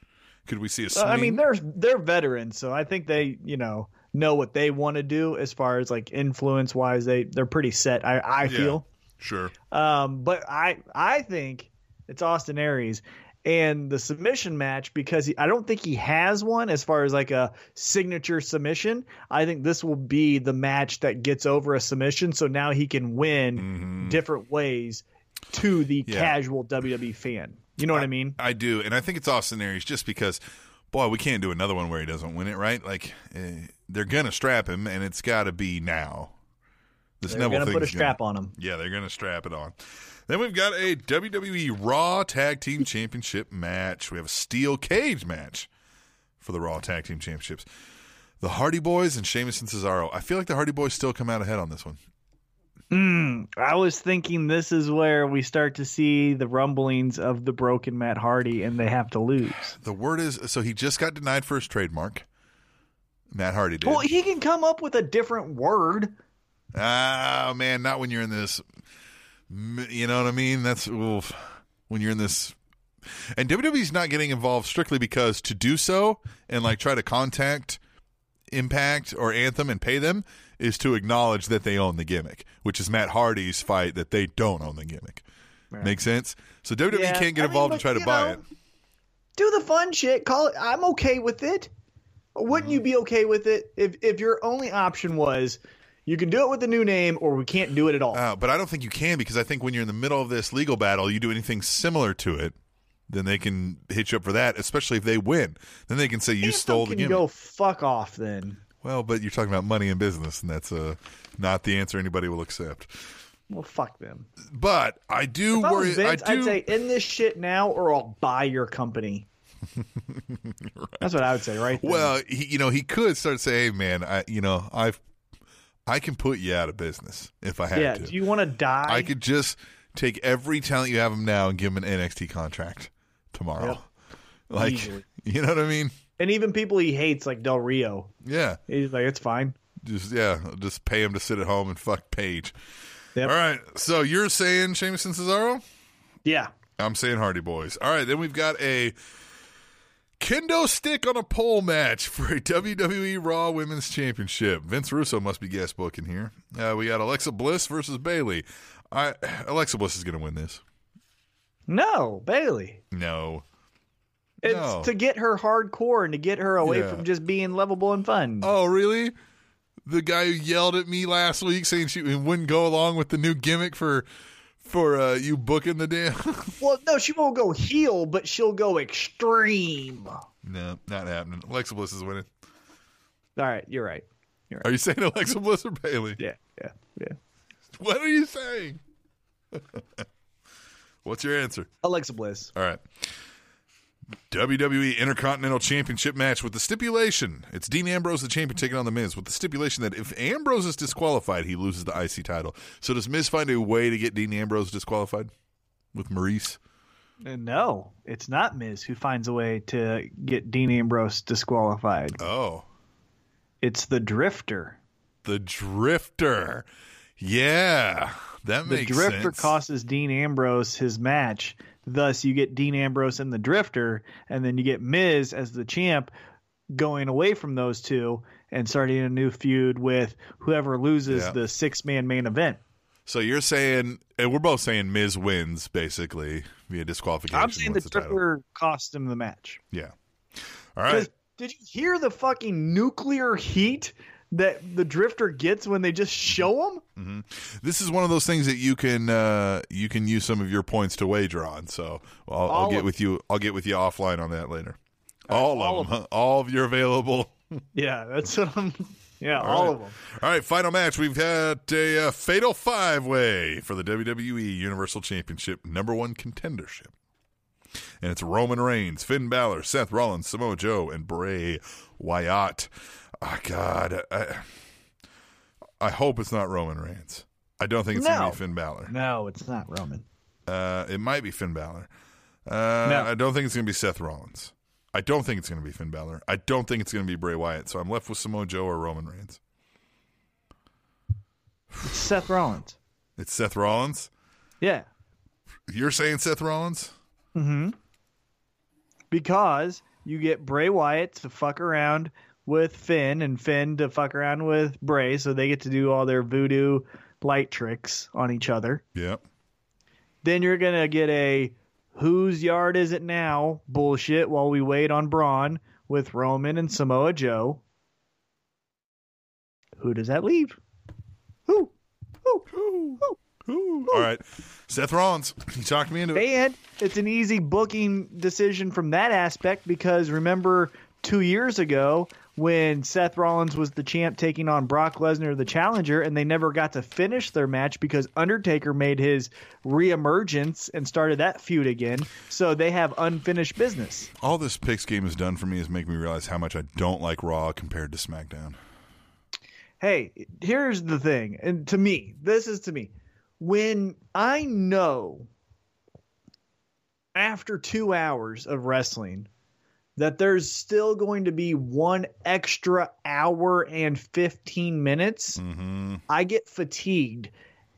Could we see a I mean, they're they're veterans, so I think they you know know what they want to do as far as like influence wise. They they're pretty set. I I Yeah. feel. sure. Um, but I I think it's Austin Aries, and the submission match because he, I don't think he has one as far as like a signature submission. I think this will be the match that gets over a submission, so now he can win different ways to the Mm-hmm. Yeah. casual WWE fan. You know what I mean? I do, and I think it's Austin Aries just because, boy, we can't do another one where he doesn't win it, right? Like eh, they're gonna strap him, and it's got to be now. This They're Neville gonna put a strap on him. Yeah, they're gonna strap it on. Then we've got a WWE Raw Tag Team (laughs) Championship match. We have a steel cage match for the Raw Tag Team Championships. The Hardy Boys and Sheamus and Cesaro. I feel like the Hardy Boys still come out ahead on this one. I was thinking this is where we start to see the rumblings of the broken Matt Hardy, and they have to lose. The word is so he just got denied for his trademark. Matt Hardy did. Well, he can come up with a different word. Ah, man, not when you're in this. You know what I mean? That's oof, when you're in this. And WWE's not getting involved strictly because to do so and like try to contact Impact or Anthem and pay them is to acknowledge that they own the gimmick, which is Matt Hardy's fight that they don't own the gimmick. Make sense? So WWE Yeah, can't get I mean, involved but, and try to buy know, it. Do the fun shit. Call it. I'm okay with it. Wouldn't you be okay with it if if your only option was you can do it with the new name or we can't do it at all? Uh, but I don't think you can because I think when you're in the middle of this legal battle, you do anything similar to it, then they can hit you up for that. Especially if they win, then they can say you Anthem stole the can gimmick. go fuck off then. Well, but you're talking about money and business, and that's uh, not the answer anybody will accept. Well, fuck them. But I do If I worry. was Vince, I do. I'd say end this shit now or I'll buy your company. (laughs) That's what I would say, right? then. well, he, you know, he could start saying, "Hey, man, I, you know, I've, I can put you out of business if I had yeah. to. Do you want to die? I could just take every talent you have them now and give them an NXT contract tomorrow. Yep. Like, Easily. (laughs) you know what I mean? And even people he hates, like Del Rio, Yeah. he's like, it's fine. Just yeah, just pay him to sit at home and fuck Paige. Yep. All right. So you're saying Sheamus and Cesaro? Yeah. I'm saying Hardy Boys. All right, then we've got a kendo stick on a pole match for a WWE Raw Women's Championship. Vince Russo must be guest booking here. Uh, we got Alexa Bliss versus Bayley. I Alexa Bliss is going to win this. No, Bayley. No, It's No. to get her hardcore and to get her away Yeah. from just being lovable and fun. Oh, really? The guy who yelled at me last week saying she wouldn't go along with the new gimmick for for uh, you booking the damn. (laughs) Well, no, she won't go heel, but she'll go extreme. No, not happening. Alexa Bliss is winning. All right, you're right, you're right. Are you saying Alexa Bliss or Bayley? Yeah, yeah, yeah. What are you saying? (laughs) What's your answer? Alexa Bliss. All right. WWE Intercontinental Championship match with the stipulation it's Dean Ambrose, the champion, taking on The Miz, with the stipulation that if Ambrose is disqualified, he loses the IC title. So does Miz find a way to get Dean Ambrose disqualified with Maryse? Uh, No, it's not Miz who finds a way to get Dean Ambrose disqualified. Oh, It's the Drifter. the Drifter. Yeah, that makes sense. The Drifter sense. costs Dean Ambrose his match. Thus, you get Dean Ambrose and the Drifter, and then you get Miz as the champ going away from those two and starting a new feud with whoever loses Yeah. the six man main event. so you're saying, and we're both saying Miz wins basically via disqualification. I'm saying the the. Drifter cost him the match. Yeah. All right. Did you hear the fucking nuclear heat that the Drifter gets when they just show him? This is one of those things that you can uh, you can use some of your points to wager on. So I'll, I'll get of with you. I'll get with you offline on that later. All, all of them. huh? All of your available. (laughs) Yeah, that's what I'm. Yeah, all, right. of them. All right, final match. We've had a uh, fatal five way for the WWE Universal Championship number one contendership. And it's Roman Reigns, Finn Balor, Seth Rollins, Samoa Joe, and Bray Wyatt. Oh, God. I, I hope it's not Roman Reigns. I don't think it's No. be Finn Balor. No, it's not Roman. Uh, it might be Finn Balor. Uh, No. I don't think it's going to be Seth Rollins. I don't think it's going to be Finn Balor. I don't think it's going to be Bray Wyatt. So I'm left with Samoa Joe or Roman Reigns. It's Seth Rollins. It's Seth Rollins. Yeah, You're saying Seth Rollins? Mm-hmm. because you get Bray Wyatt to fuck around with Finn and Finn to fuck around with Bray, so they get to do all their voodoo light tricks on each other. Yep. Then you're gonna get a whose yard is it now? Bullshit. While we wait on Braun with Roman and Samoa Joe. Who does that leave? Who? Who? Who? Who? All right, Seth Rollins. (laughs) You talked me into it. And it's an easy booking decision from that aspect because remember two years ago when Seth Rollins was the champ taking on Brock Lesnar, the challenger, and they never got to finish their match because Undertaker made his reemergence and started that feud again. So they have unfinished business. All this picks game has done for me is make me realize how much I don't like Raw compared to SmackDown. Hey, here's the thing, and to me, this is to me. When I know after two hours of wrestling that there's still going to be one extra hour and 15 minutes, Mm-hmm. I get fatigued.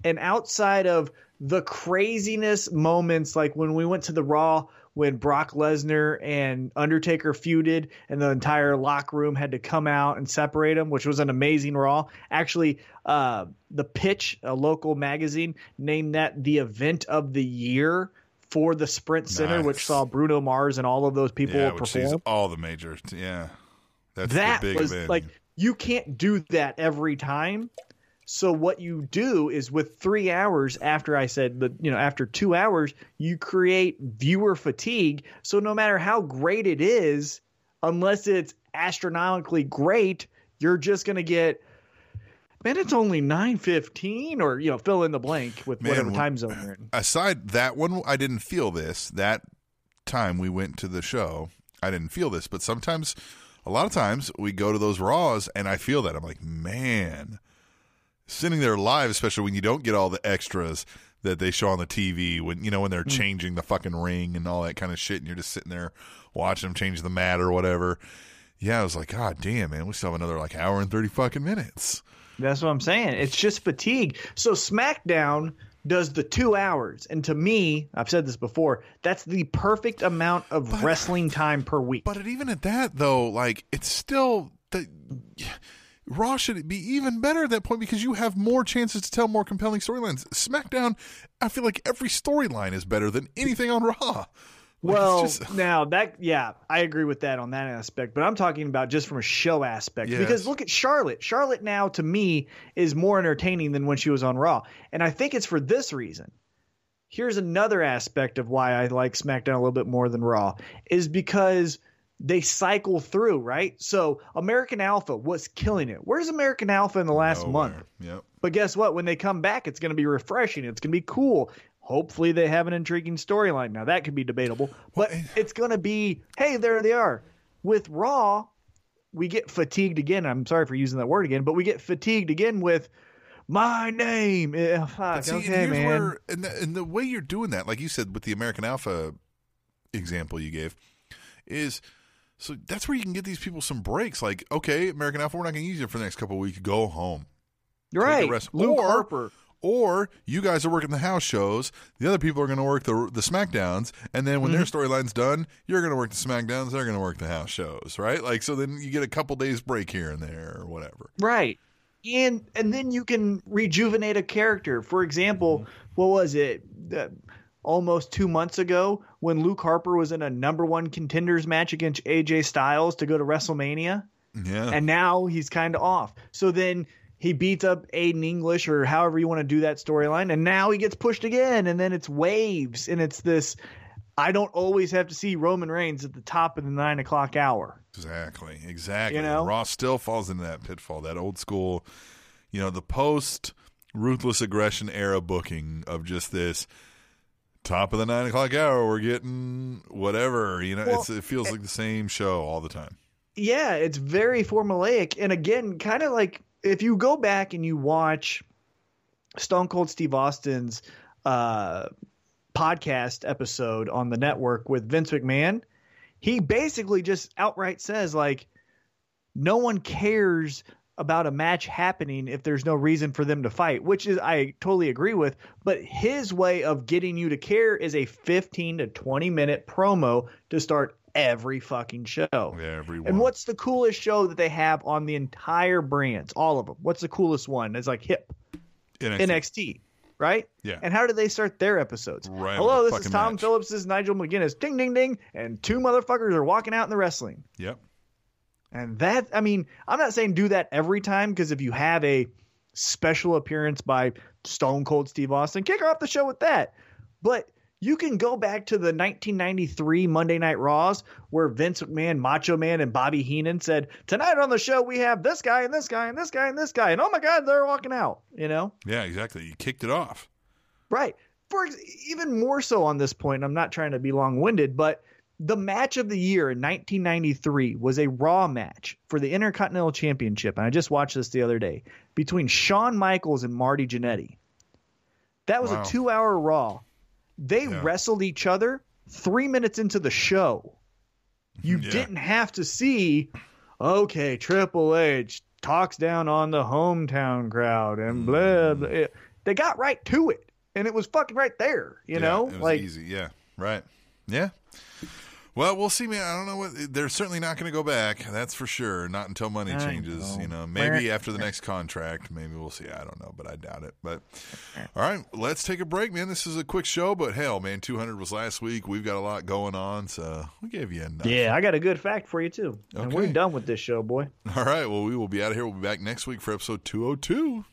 And outside of the craziness moments, like when we went to the Raw when Brock Lesnar and Undertaker feuded, and the entire locker room had to come out and separate them, which was an amazing Raw. Actually, uh, the Pitch, a local magazine, named that the event of the year for the Sprint Center, which saw Bruno Mars and all of those people Yeah, perform. all the majors. Yeah, that's that was event. like you can't do that every time. So what you do is with three hours after i said that you know after two hours you create viewer fatigue. So no matter how great it is unless it's astronomically great you're just going to get man it's only 9.15 or you know fill in the blank with Man, whatever time zone you're in aside that one, I didn't feel this. That time we went to the show, I didn't feel this. But sometimes, a lot of times, we go to those Raws and I feel that. I'm like, man, sitting there live, especially when you don't get all the extras that they show on the TV when you know when they're Mm. changing the fucking ring and all that kind of shit, and you're just sitting there watching them change the mat or whatever. Yeah, I was like, God damn, man, we still have another like hour and thirty fucking minutes. That's what I'm saying. It's just fatigue. So SmackDown does the two hours, and to me, I've said this before, that's the perfect amount of wrestling time per week. But even at that, though, like it's still the Raw should be even better at that point because you have more chances to tell more compelling storylines. SmackDown, I feel like every storyline is better than anything on Raw. Well, just- (laughs) now that yeah, I agree with that on that aspect, but I'm talking about just from a show aspect. Yes. Because look at Charlotte. Charlotte now to me is more entertaining than when she was on Raw, and I think it's for this reason. Here's another aspect of why I like SmackDown a little bit more than Raw is because they cycle through, right? So American Alpha was killing it. Where's American Alpha in the last nowhere. month? Yep. But guess what? When they come back, it's going to be refreshing. It's going to be cool. Hopefully, they have an intriguing storyline. Now, that could be debatable, but it's going to be hey, there they are. With Raw, we get fatigued again. I'm sorry for using that word again, but we get fatigued again with my name. Eh, fuck, See, and okay, here's man. where, and the, and the way you're doing that, like you said with the American Alpha example you gave, is so that's where you can get these people some breaks. Like, okay, American Alpha, we're not going to use you for the next couple of weeks. Go home. You're right. rest. Luke Or- Harper. Or you guys are working the house shows. The other people are going to work the the Smackdowns, and then when their Mm-hmm. storyline's done, you're going to work the Smackdowns. They're going to work the house shows, right? Like so, then you get a couple days break here and there, or whatever. Right. And and then you can rejuvenate a character. For example, what was it? Uh, almost 2 months ago when Luke Harper was in a number 1 contenders match against AJ Styles to go to WrestleMania Yeah, and now he's kind of off. So then he beats up Aiden English or however you want to do that storyline and now he gets pushed again and then it's waves and it's this I don't always have to see Roman Reigns at the top of the nine o'clock hour. exactly, exactly. You know? And Ross still falls into that pitfall, that old school, you know, the post ruthless aggression era booking of just this. Top of the nine o'clock hour, we're getting whatever. You know, Well, it's, it feels eh like the same show all the time. yeah, it's very formulaic. And again, kind of like if you go back and you watch Stone Cold Steve Austin's uh, podcast episode on the network with Vince McMahon, he basically just outright says, like, no one cares about a match happening if there's no reason for them to fight, which is I totally agree with. But his way of getting you to care is a 15 to 20 minute promo to start every fucking show. Everyone. And what's the coolest show that they have on the entire brands? All of them. What's the coolest one? It's like hip NXT. NXT. right? Yeah. And how did they start their episodes? Right Hello, this is Tom match. Phillips. This is Nigel McGuinness. Ding, ding, ding. And two motherfuckers are walking out in the wrestling. Yep. And that, I mean, I'm not saying do that every time because if you have a special appearance by Stone Cold Steve Austin, kick off the show with that. But you can go back to the 1993 Monday Night Raws where Vince McMahon, Macho Man, and Bobby Heenan said, Tonight on the show, we have this guy and this guy and this guy and this guy. And oh my God, they're walking out, you know? Yeah, exactly. You kicked it off. Right. For ex- even more so on this point, I'm not trying to be long winded, but the match of the year in 1993 was a Raw match for the Intercontinental Championship. And I just watched this the other day between Shawn Michaels and Marty Jannetty. That was Wow. a two hour Raw. They Yeah. wrestled each other three minutes into the show. You Yeah. didn't have to see, okay, Triple H talks down on the hometown crowd and blah, mm. blah. It- They got right to it. And it was fucking right there, you Yeah, know? like, easy. Yeah, right. Yeah. Well, we'll see, man. I don't know what they're certainly not going to go back. That's for sure. Not until money I changes. know. You know, maybe (laughs) after the next contract. Maybe we'll see. I don't know, but I doubt it. But all right, let's take a break, man. This is a quick show, but hell, man, 200 was last week. We've got a lot going on, so we gave you enough. yeah, I got a good fact for you, too. And we're done with this show, boy. All right. Well, we will be out of here. We'll be back next week for episode 202.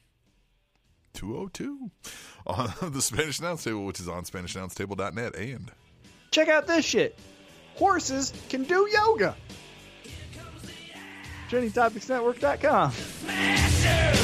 202 (laughs) on the Spanish Announce Table, which is on SpanishAnnounceTable.net and Check out this shit. Horses can do yoga. TrendingTopicsNetwork.com. Smasher!